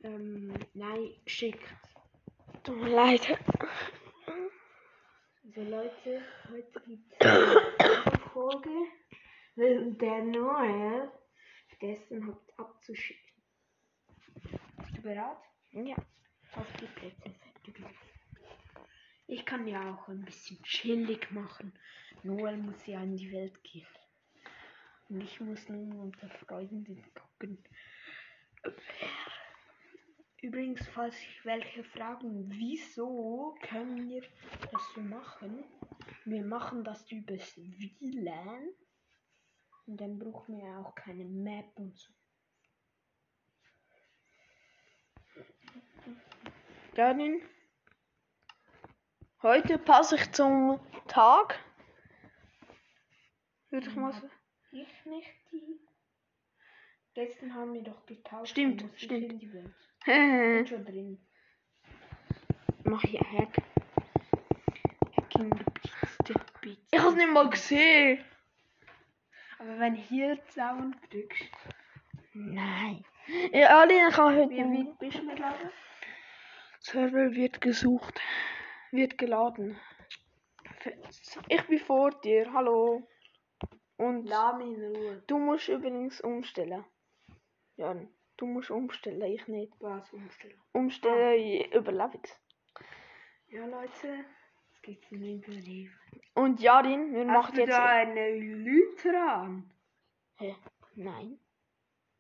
Ähm, nein, schick. tut mir leid. Also Leute, heute gibt es eine Folge, weil der Noel vergessen hat abzuschicken. Bist du bereit? Ja. Auf die Plätze. Ich kann ja auch ein bisschen chillig machen. Noel muss ja in die Welt gehen. Und ich muss nun unter Freunden gucken. Übrigens, falls sich welche fragen, wieso können wir das so machen? Wir machen das übers WLAN. Und dann brauchen wir auch keine Map und so. Janin, heute passe ich zum Tag. Würde ich mal sagen. Ich nicht die. Gestern haben wir doch getauscht. Stimmt, ich stimmt. Welt. <laughs> Bin Mach schon drin. ich ein Hack. Hacking the the Beats. Ich hab's nicht mal gesehen. Aber wenn hier Zaun drückst, Nein. Ja, Alina kann heute wie weit bist du mittlerweile? Server wird gesucht. Wird geladen. Ich bin vor dir. Hallo. Und du musst übrigens umstellen. Ja, du musst umstellen, ich nicht. Was umstellen? Umstellen je- Überlebens. Ja, Leute, es geht zum Überleben. Und Jarin, wir Hast machen du jetzt. da eine Lytra an? Hä? Nein.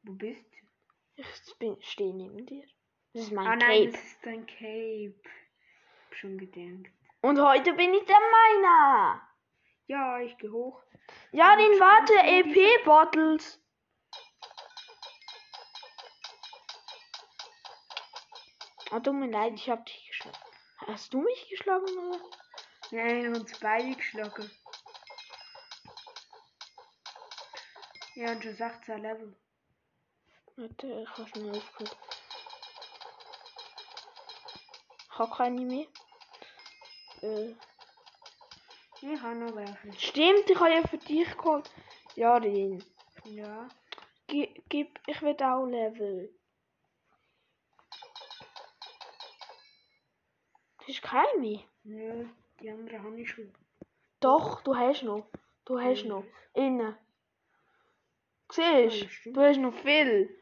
Wo bist du? Ich bin, stehe neben dir. Das ist mein ah nein, Cape. das ist dein Cape. Hab schon gedacht. Und heute bin ich der Meiner. Ja, ich geh hoch. Jarin, warte, Kannst du diese- EP-Bottles. Ah, tut mir leid, ich hab dich geschlagen. Hast du mich geschlagen oder? Nein, uns beide geschlagen. Ja, und schon 16 Level. Warte, ich hab schnell aufgehört. Ich hab keine mehr. Äh, Ich habe noch welche. stimmt, ich habe ja für dich geholt. Ja. gi- gib, ich will auch Level. Das ist keine. Nö, die andere habe ich schon. Doch, du hast noch. Du hast Ja. noch. Innen. Ah, Ja, Siehst stimmt. du? hast noch viel.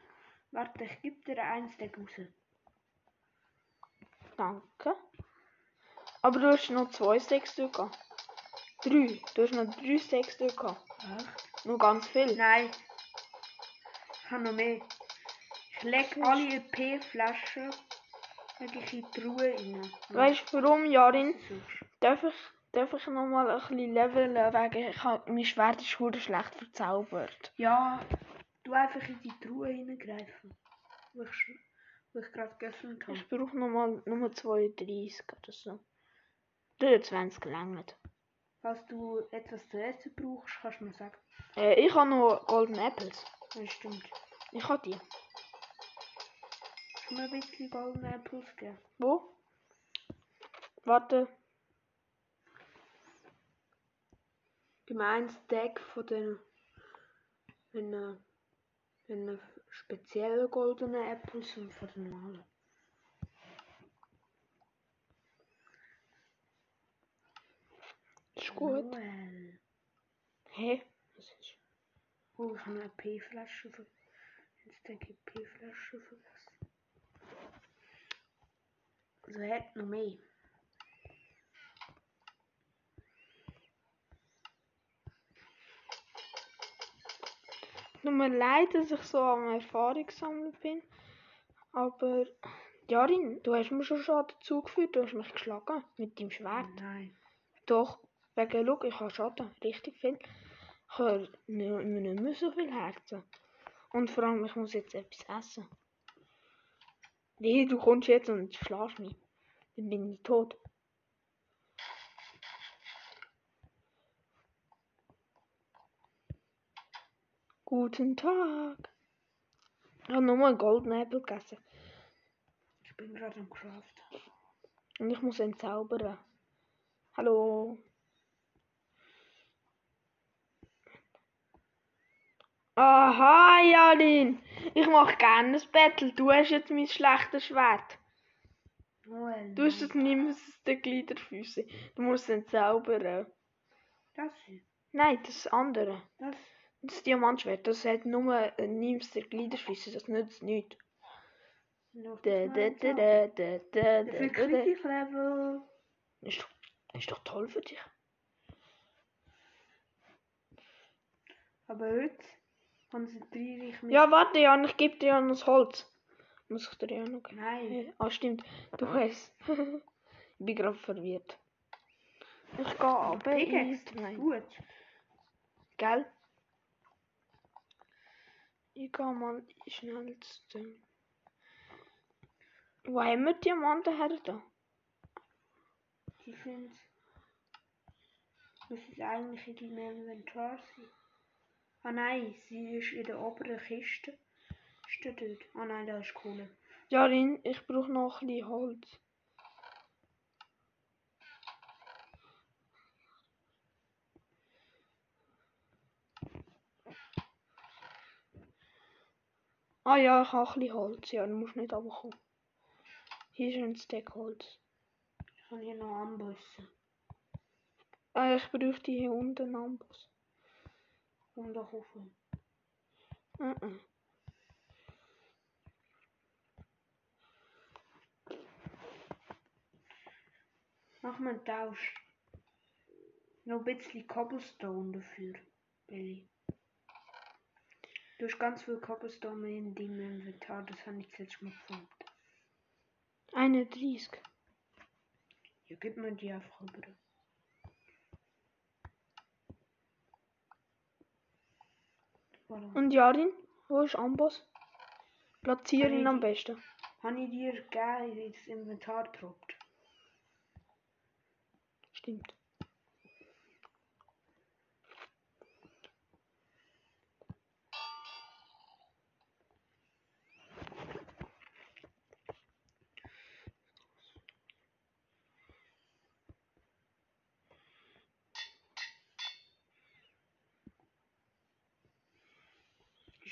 Warte, ich gebe dir eins raus. Danke. Aber du hast noch zwei Sechsstücke. Drei. Du hast noch drei Sechsstücke. Echt? Noch ganz viel. Nein. Ich habe noch mehr. Ich lege alle EP-Flaschen wirklich in die Truhe rein. Weißt du warum, Jarin? Darf ich Darf ich noch mal ein bisschen leveln, wegen ich hab, mein Schwert ist hure schlecht verzaubert. Ja, du einfach in die Truhe hineingreifen. Wo ich, wo ich gerade geöffnet habe. Ich brauche noch mal Nummer 32 oder so. 23 längert. Falls du etwas zu essen brauchst, kannst du mir sagen. Äh, ich habe noch Golden Apples. Ja, stimmt. Ich habe die. Kannst du mir ein bisschen Golden Apples geben? Wo? Warte. Gib mir ein Stack von den wenn, äh, wenn, äh, speziellen goldenen Apples und von den normalen. Ist gut. Noel. Hä? Was ist? Oh, ich habe eine P-Flasche ver... Ein Stack P-Flasche vergessen. Also er hat noch mehr. Tut mir leid, dass ich so am Erfahrung sammeln bin. Aber, Jarin, du hast mir schon Schaden zugefügt. Du hast mich geschlagen mit deinem Schwert. Nein. Doch, wegen, schau, ich habe Schaden. Richtig viel. Ich habe nicht, nicht mehr so viel Herzen. Und vor allem, ich muss jetzt etwas essen. Nee, du kommst jetzt und schlägst mich. Dann bin ich tot. Guten Tag. Ich habe einen Golden Apple gegessen. Ich bin gerade am Craft. Und ich muss entzaubern. Hallo. Aha, Jalin. Ich mache gerne ein Battle. Du hast jetzt mein schlechtes Schwert. Noel. Du hast es aus den Gliederfüßen. Du musst entzaubern. Das hier. Nein, das andere. Das. Das Diamantschwert, das hat nur äh, nimmst der Gliederfüße. Das nützt nichts. Da, das da, da, da. Kritiklevel? Ist doch, ist doch toll für dich. Aber heute konzentriere ich mich. Ja, warte, Jan, ich gebe dir ja noch das Holz. Muss ich dir ja noch geben? Nein. Ah, stimmt. Du hast. <laughs> ich bin gerade verwirrt. Ich gehe aber Pickaxe. Nein. Gut. Gell? Ich gehe mal schnell zu dem. Wo haben wir die Diamanten her da? Die sind. Das ist eigentlich in deinem Inventar sein. Ah nein, sie ist in der oberen Kiste. Ist die dort? Ah nein, da ist Kohle. Jarin, ich brauche noch ein bisschen Holz. Ah ja, ich habe ein bisschen Holz. Ja, du musst nicht runterkommen. Hier ist ein Stack Holz. Ich kann hier noch anbüssen. Ah, ich bräuchte hier unten einen Amboss. Um doch rauf. Mhm. Mach mal einen Tausch. Noch ein bisschen Cobblestone dafür, Billy. Du hast ganz viel Cobblestone in deinem Inventar, das habe ich das letzte Mal gefunden. 31. Ja, gib mir die einfach rüber. Und Jarin, wo ist Amboss? Platzieren ihn am besten. Habe ich dir gegeben, ins Inventar gedroppt. Stimmt.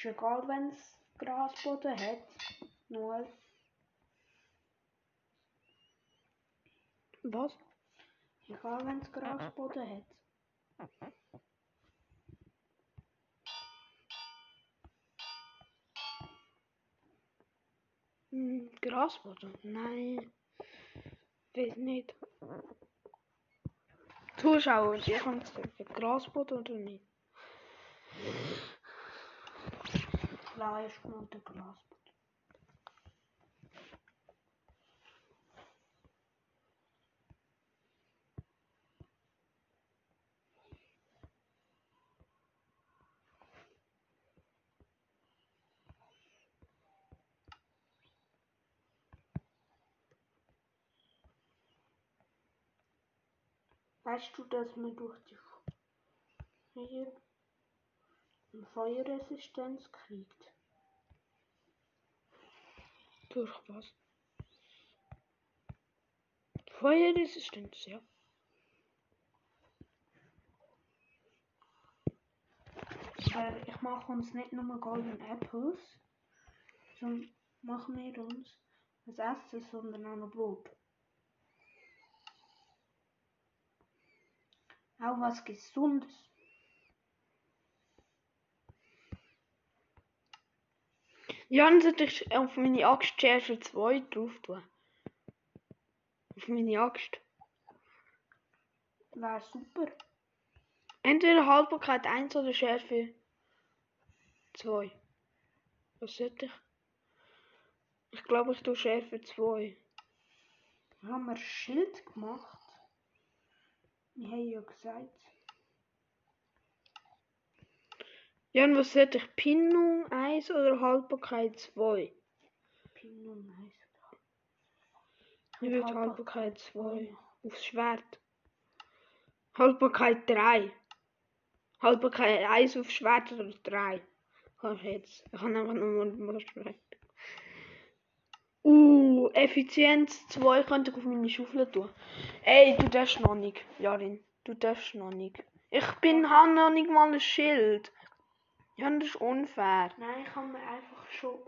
Wenn es Grasboden hat. Nur Was? wenn es Grasboden hat. Hm, Grasboden? Nein. Weiß nicht. Zuschauer, die haben gesagt, Grasboden oder nicht? Fleisch und der Weißt du, dass man durch die Hier. Feuerresistenz kriegt? Durch was? Feuerresistenz, ja. Weil ich mache uns nicht nur Golden Apples, sondern machen wir uns das Essen, sondern auch noch Brot. Auch was Gesundes. Jan sollte ich auf meine Axt Schärfe 2 drauf tun. Auf meine Axt. Wäre super. Entweder Haltbarkeit 1 oder Schärfe 2. Was sollte ich? Ich glaube, ich tue Schärfe 2. Haben wir ein Schild gemacht? Wir haben ja gesagt. Jan, was sollte ich? Pinnung 1 oder Haltbarkeit 2? Pinum heisst Ich würde Haltbarkeit 2. Aufs Schwert. Haltbarkeit 3. Haltbarkeit 1 aufs Schwert oder 3. Kann ich jetzt. Ich kann einfach nur mal schreiben. Uh, Effizienz 2 könnte ich auf meine Schaufel tun. Ey, du darfst noch nicht. Jarin, du darfst noch nicht. Ich bin, habe noch nicht mal ein Schild. Ja, das ist unfair. Nein, ich kann mir einfach schon.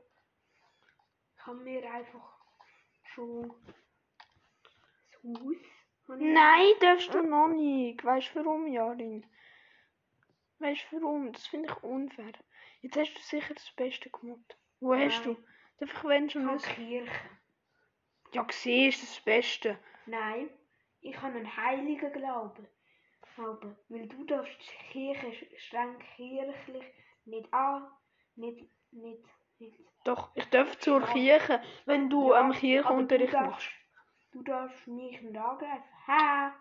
Ich kann mir einfach schon. Das Haus. habe Nein, darfst du noch nicht. Weißt du warum, Jarin? Weißt du warum? Das finde ich unfair. Jetzt hast du sicher das Beste gemacht. Wo hast Nein. du? Darf ich wenn Ich schon habe wissen? Kirche. Ja, gesehen ist das Beste. Nein, ich habe einen heiligen Glauben. Glauben. Weil du darfst die Kirche streng kirchlich nicht an, nicht, nicht, nicht. Doch, ich darf zur Ja. Kirche, wenn du Ja, am Kirchenunterricht machst. Du darfst mich nicht angreifen. Ha!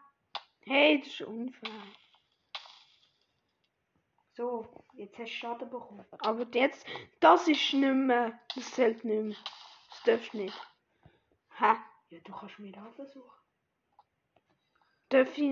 Hey, das ist unfair. So, jetzt hast du Schaden bekommen. Aber jetzt, das ist nicht mehr. Das zählt nicht mehr. Das darfst du nicht. Hä? Ja, du kannst mir auch versuchen. Darf ich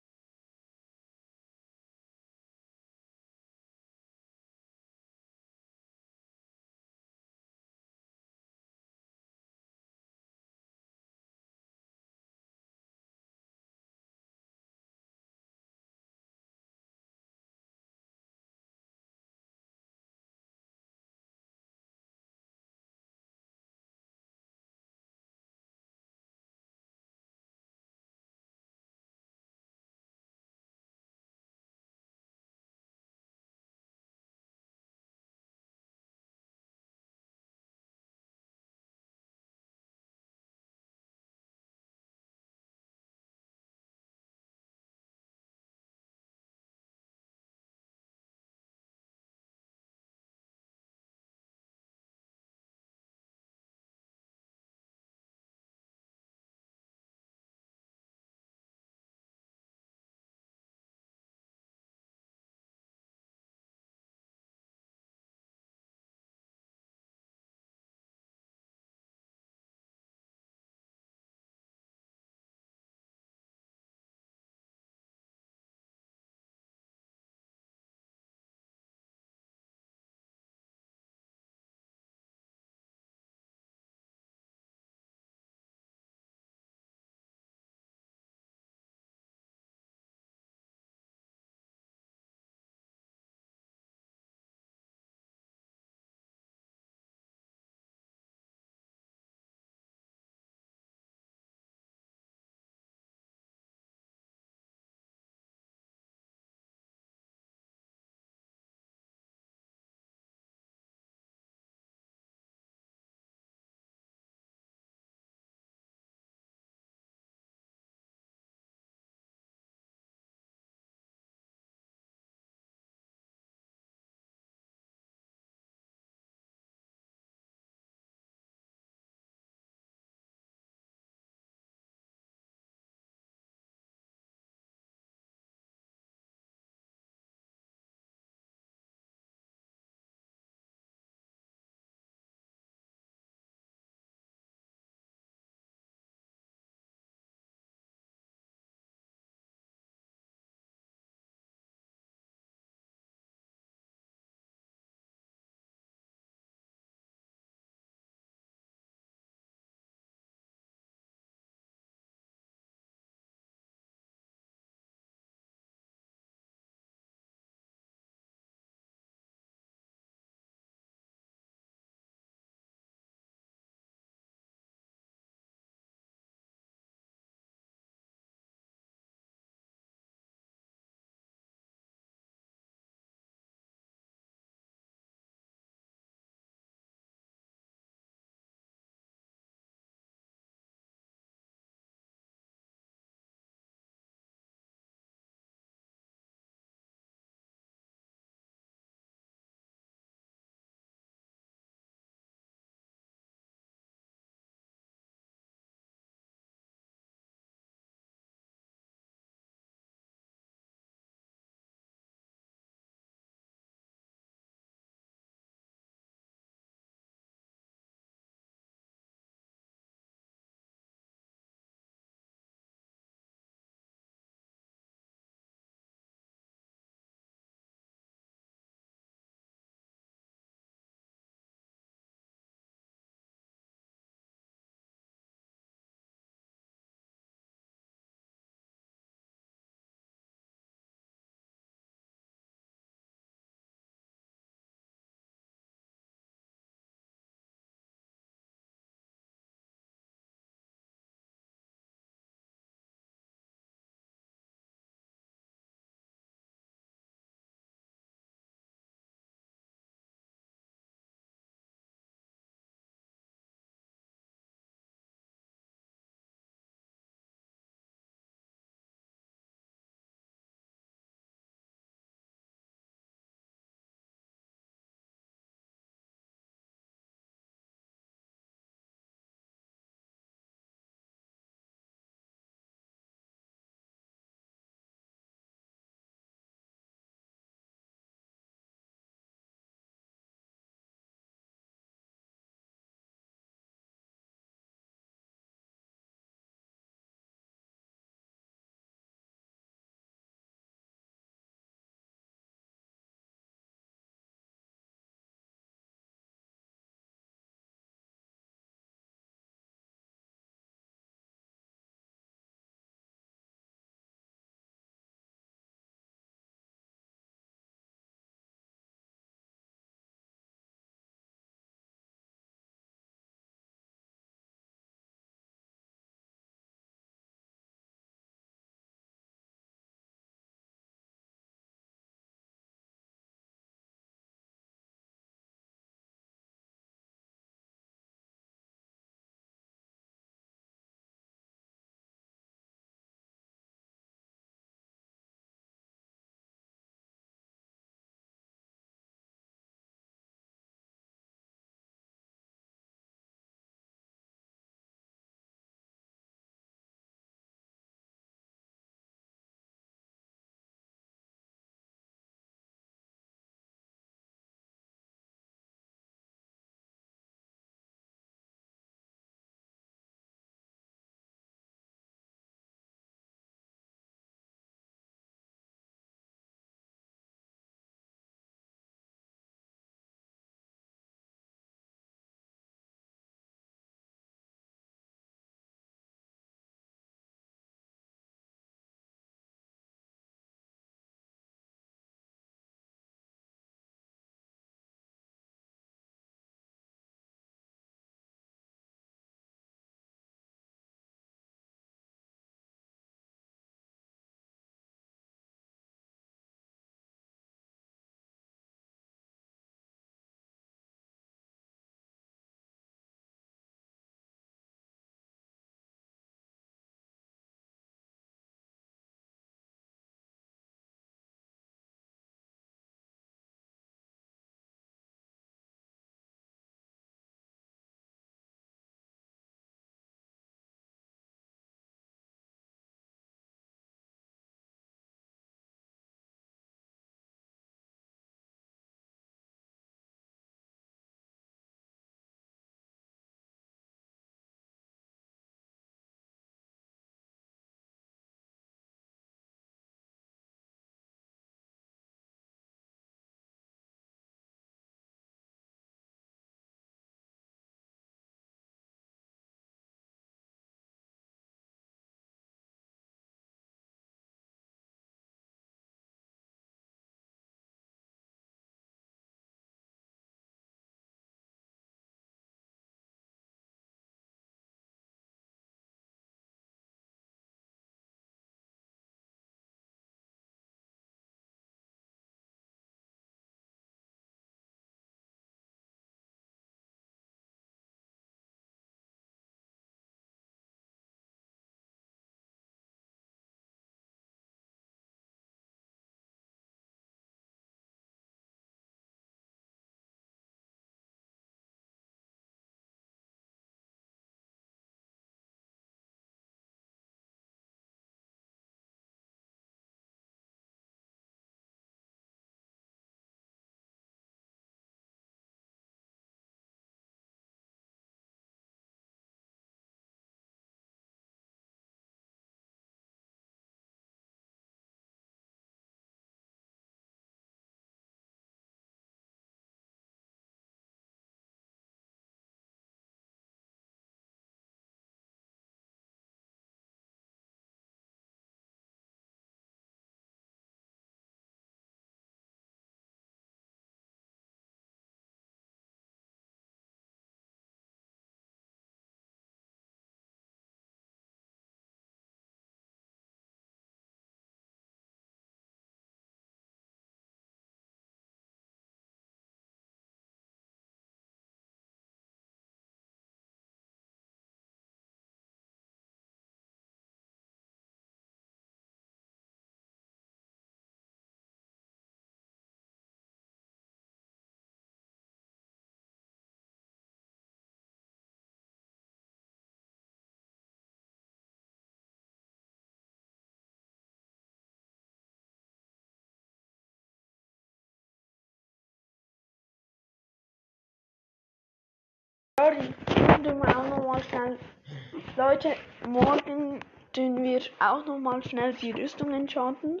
Leute, morgen tun wir auch noch mal schnell die Rüstung enchanten.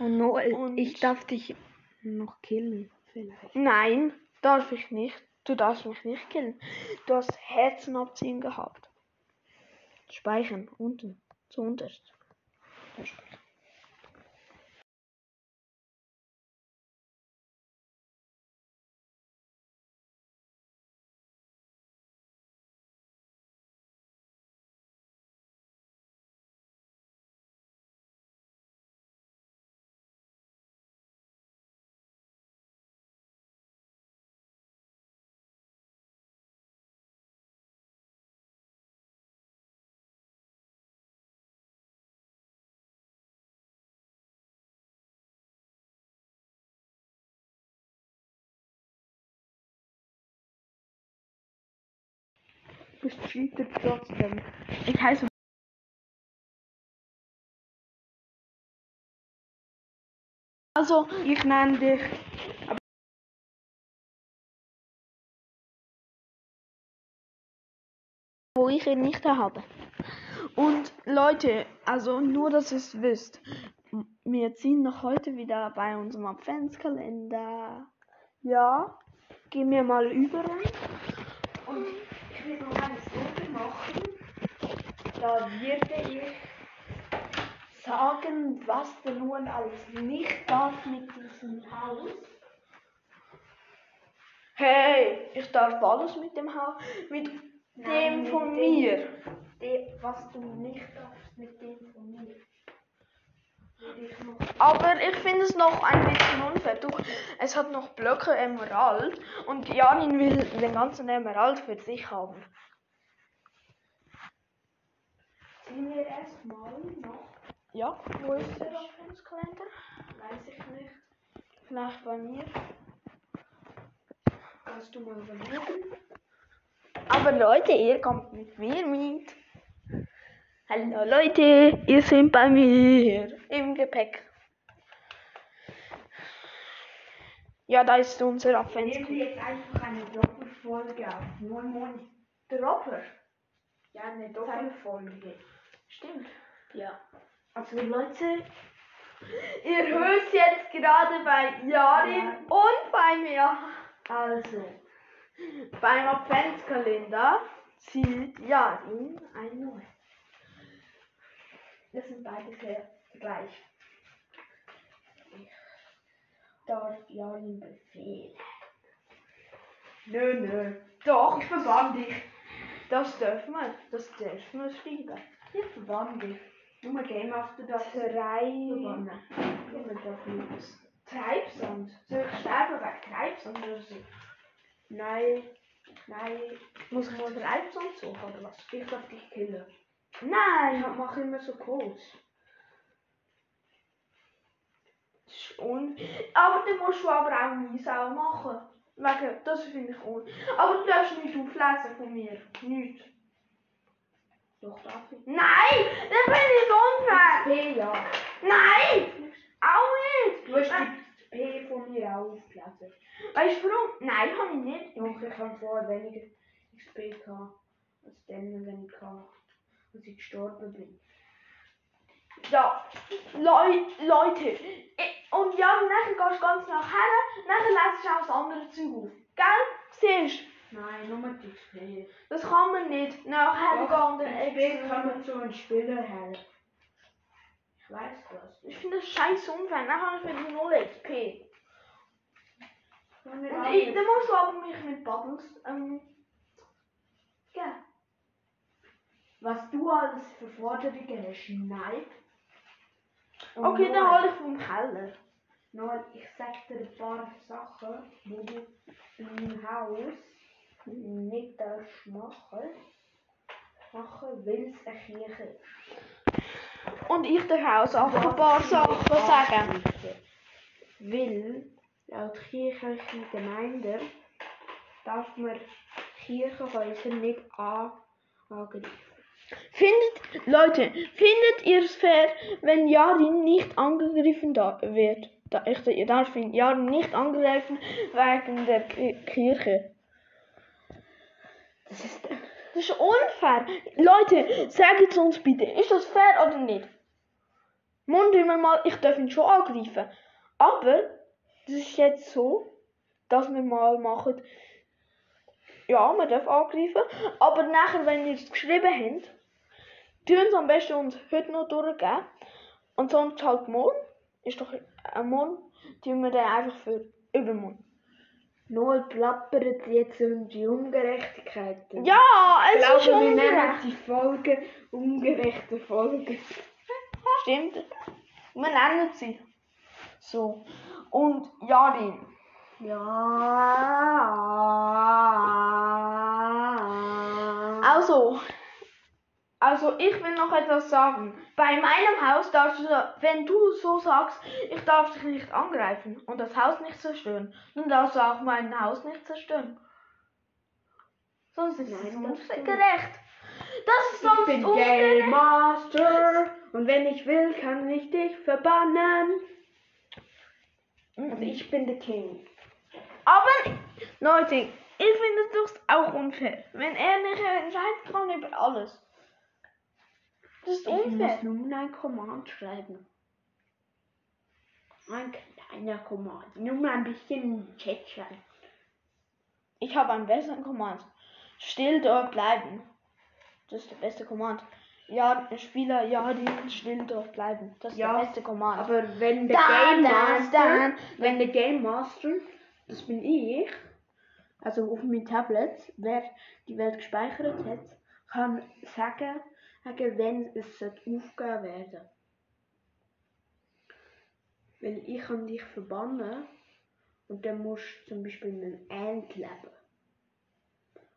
Und Noel, Und- ich darf dich noch killen, vielleicht. Nein, darf ich nicht. Du darfst mich nicht killen. Du hast Herzen abziehen gehabt. Speichern, unten, zu unterst. Cheater trotzdem. Ich heiße. Also, ich nenne dich. Wo ich ihn nicht habe. Und Leute, also nur, dass ihr es wisst. Wir ziehen noch heute wieder bei unserem Adventskalender. Ja, gehen wir mal über. Und ich will noch eine Sache machen. Da werde ich sagen, was der Noel alles nicht darf mit diesem Haus. Hey, ich darf alles mit dem Haus, mit Nein, dem mit von dem. mir. De, was du nicht darfst mit dem von mir. Aber ich finde es noch ein bisschen unfair. Du, es hat noch Blöcke Emerald und Janin will den ganzen Emerald für sich haben. Ziehen wir erstmal noch, Ja, wo ist der Adventskalender? weiß ich nicht. Vielleicht bei mir. Kannst du mal überlegen? Aber Leute, ihr kommt mit mir mit. Hallo Leute, ihr seid bei mir im Gepäck. Ja, da ist unser Nehmen Adventskalender. wir jetzt einfach eine Doppelfolge auf. Nur Moni. Dropper. Ja, eine Doppelfolge. Stimmt. Ja. Also Leute, Ihr hört jetzt gerade bei Jarin Ja. und bei mir. also, Beim Adventskalender zieht Jarin ein Neu. Das sind beide sehr gleich. Ich darf Jarin befehlen. Nö, nö. Doch, ich verbann dich. Das dürfen wir. Das dürfen wir schreiben. Ich verbann dich. Nur Game After das Drei. verbannen. Immer darf nichts. Treibsand. Soll ich sterben wegen Treibsand oder so? Nein, nein, Muss ich mal Treibsand suchen oder was? ich darf dich killen. Nein. Ich mache immer so Codes. Und, aber dann musst du aber auch mies auch machen. Wegen, das finde ich un. Aber du darfst nicht auflesen von mir. Nicht. Doch, darf ich. Nein! Das finde ich unfair! P, ja. Nein! Auch nicht! Du hast die P von mir auch aufgelesen. Weißt du warum? Nein, habe ich nicht. Doch, ich habe vorher weniger XP gehabt, als dann, wenn ich, gehabt, als ich gestorben bin. Ja, Leu Leute. Ich, und ja, nachher gehst du ganz nachher, nachher lässt du auch das andere Zeug auf. Gell? Siehst du? Nein, nur die XP. Das kann man nicht. Nachher gehen dann XP kann man zu einem Spieler her. Ich weiß das. Ich finde das scheiße unfair. Nachher habe ich wieder 0 XP. Und ich, dann musst du aber mich mit Bubbles. Ähm, ja. Was du als für Forderungen hast, nein. Und Okay, dann Noel- hole ich vom Keller. Noel, ich sag dir ein paar Sachen, wo du in deinem Haus nicht darfst machen. Machen, weil es eine Kirche ist. Und ich darf auch ein paar Sachen sagen. Weil laut kirchliche Gemeinde darf man Kirchenhäuser nicht an- angreifen. Findet, Leute, findet ihr es fair, wenn Jarin nicht angegriffen da wird? Da, ich ihr darf ihn Jarin nicht angreifen wegen der Ki- Kirche. Das ist. Das ist unfair. Leute, sagt uns bitte, ist das fair oder nicht? Mund immer mal, ich darf ihn schon angreifen. Aber das ist jetzt so, dass wir mal machen. Ja, man darf angreifen. Aber nachher, wenn ihr es geschrieben habt, tun am besten uns heute noch durchgeben. Und sonst halt morgen. Ist doch ein morgen. Tun wir dann einfach für übermorgen. Noel plappert jetzt um die Ungerechtigkeiten. Ja, ich es ist glaube, wir nennen die Folge ungerechte Folge. Stimmt. Wir nennen sie. So. Und Jarin. Ja. Also. Also, ich will noch etwas sagen. Bei meinem Haus darfst du, wenn du so sagst, ich darf dich nicht angreifen und das Haus nicht zerstören, dann darfst du auch mein Haus nicht zerstören. Sonst ist es ungerecht. Das ist sonst Ich bin ungerecht. Game Master und wenn ich will, kann ich dich verbannen. Und ich bin der King. Aber, Leute, ich finde es auch unfair, wenn er nicht entscheiden kann über alles. Das ist Ich unfair. muss nun ein Command schreiben. Ein kleiner Command. Nur mal ein bisschen in den Chat schreiben. Ich habe einen besseren Command. Still dort bleiben. Das ist der beste Command. Ja, Spieler, ja, die still dort bleiben. Das ist Ja, der beste Command. Aber wenn der Da, Game da, Master, da. wenn der Game Master, das bin ich, also auf meinem Tablet, wer die Welt gespeichert hat, kann sagen, sagen wenn es aufgegeben werden. Weil ich kann dich verbannen und dann musst du zum Beispiel in einem End leben.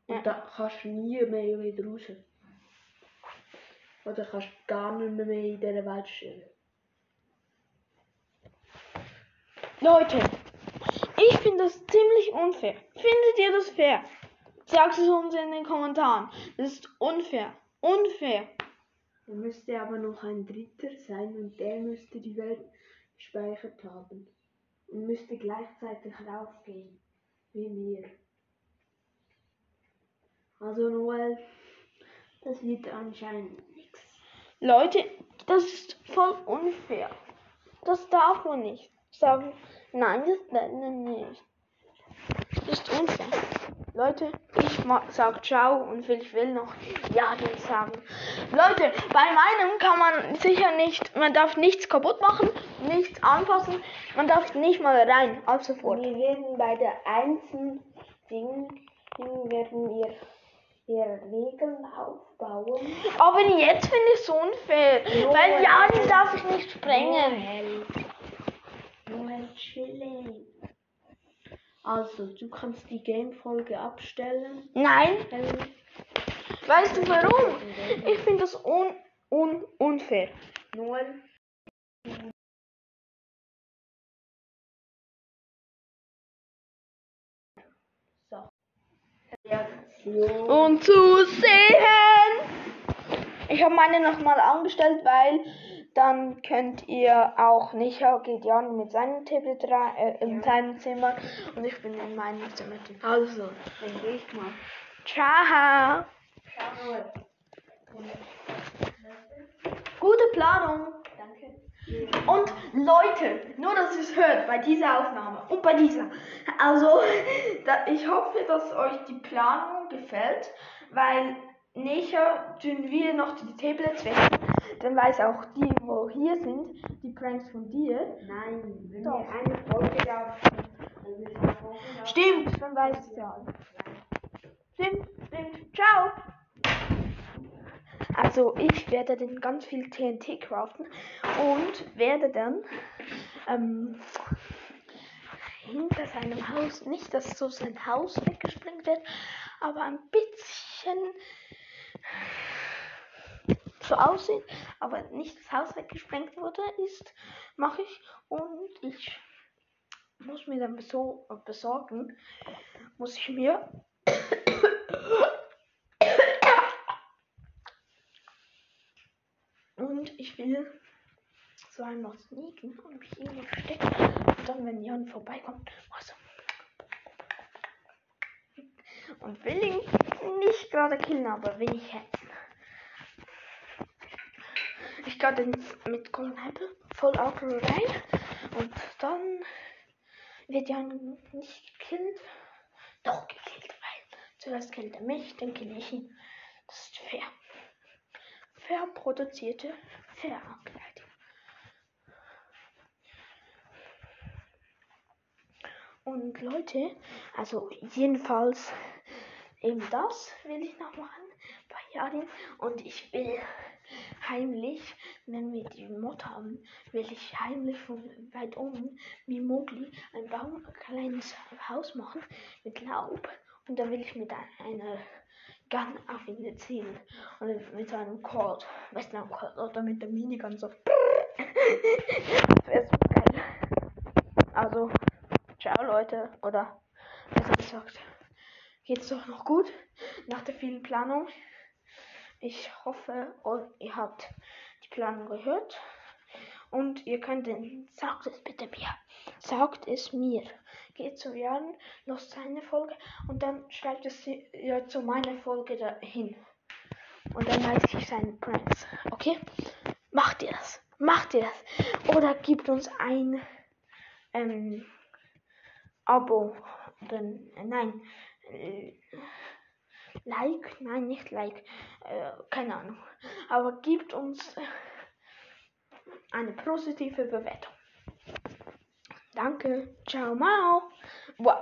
Und Ja. da kannst du nie mehr wieder raus. Oder kannst gar nicht mehr in dieser Welt stehen. Leute, ich finde das ziemlich unfair. Findet ihr das fair? Sagt es uns in den Kommentaren. Das ist unfair. Unfair. Da müsste aber noch ein dritter sein und der müsste die Welt gespeichert haben. Und müsste gleichzeitig raufgehen. Wie mir. Also Noel, das wird anscheinend nichts. Leute, das ist voll unfair. Das darf man nicht sagen. Nein, das darf man nicht. Das ist unfair. Leute, ich ma- sag ciao und ich will noch ja den sagen. Leute, bei meinem kann man sicher nicht, man darf nichts kaputt machen, nichts anfassen, man darf nicht mal rein, ab sofort. Wir werden bei der einzelnen Ding, werden wir ihre Regeln aufbauen. Aber jetzt finde ich es unfair, weil ja, den darf ich nicht sprengen. Noel, Noel chillen. Also, du kannst die Game-Folge abstellen. Nein, Ähm, weißt du warum? Ich finde das un, un, unfair. Noel, so. Reaktion. Und zu sehen. Ich habe meine nochmal angestellt, weil dann könnt ihr auch nicht, geht Jan mit seinem Tablet rein, äh, in seinem Zimmer und ich bin in meinem Zimmer. Also, dann geh ich mal. Ciao. Ciao. Gute Planung. Danke. Und Leute, nur dass ihr es hört bei dieser Aufnahme und bei dieser. Also, <laughs> da, ich hoffe, dass euch die Planung gefällt, weil näher tun wir noch die Tablets weg. Dann weiß auch die, wo hier sind, die Pranks von dir. Nein, wenn Doch. wir eine Folge da dann müssen wir Folge da- Stimmt, dann weiß es ja. Stimmt, stimmt. Ciao. Also ich werde dann ganz viel TNT craften und werde dann ähm, hinter seinem Haus, nicht dass so sein Haus weggesprengt wird, aber ein bisschen so aussieht, aber nicht das Haus weggesprengt wurde, ist, mache ich und ich muss mir dann beso besorgen, muss ich mir und ich will so einmal sneaken und mich irgendwo verstecken und dann, wenn Jan vorbeikommt, mach so. und will ihn nicht gerade killen, aber will ich hetzen. Dann mit Golden Apple voll Auto rein und dann wird ja nicht gekillt. Doch gekillt, weil zuerst killt er mich, dann kill ich ihn. Das ist fair. Fair produzierte Fair-Ableitung. Und Leute, also jedenfalls eben das will ich noch machen bei Jarin. Und ich will heimlich, wenn wir die Mod haben, will ich heimlich von weit oben wie Mowgli ein, Baum, ein kleines Haus machen mit Laub. Und dann will ich mit einer Gun auf ihn zielen. Und mit so einem Colt. Weißt du, Colt oder mit der Minigun so. <laughs> das wäre so geil. Also, ciao Leute. Oder besser gesagt, geht's doch noch gut nach der vielen Planung. Ich hoffe, ihr habt die Planung gehört. Und ihr könnt den, sagt es bitte mir. Sagt es mir. Geht zu Jan, los seine Folge und dann schreibt es ja zu meiner Folge dahin. Und dann weiß ich seine Pranks. Okay? Macht ihr das? Macht ihr das? Oder gibt uns ein ähm, Abo. Dann, äh, nein. Äh, like? Nein, nicht like. Äh, keine Ahnung. Aber gibt uns eine positive Bewertung. Danke. Ciao, Mao. Wow.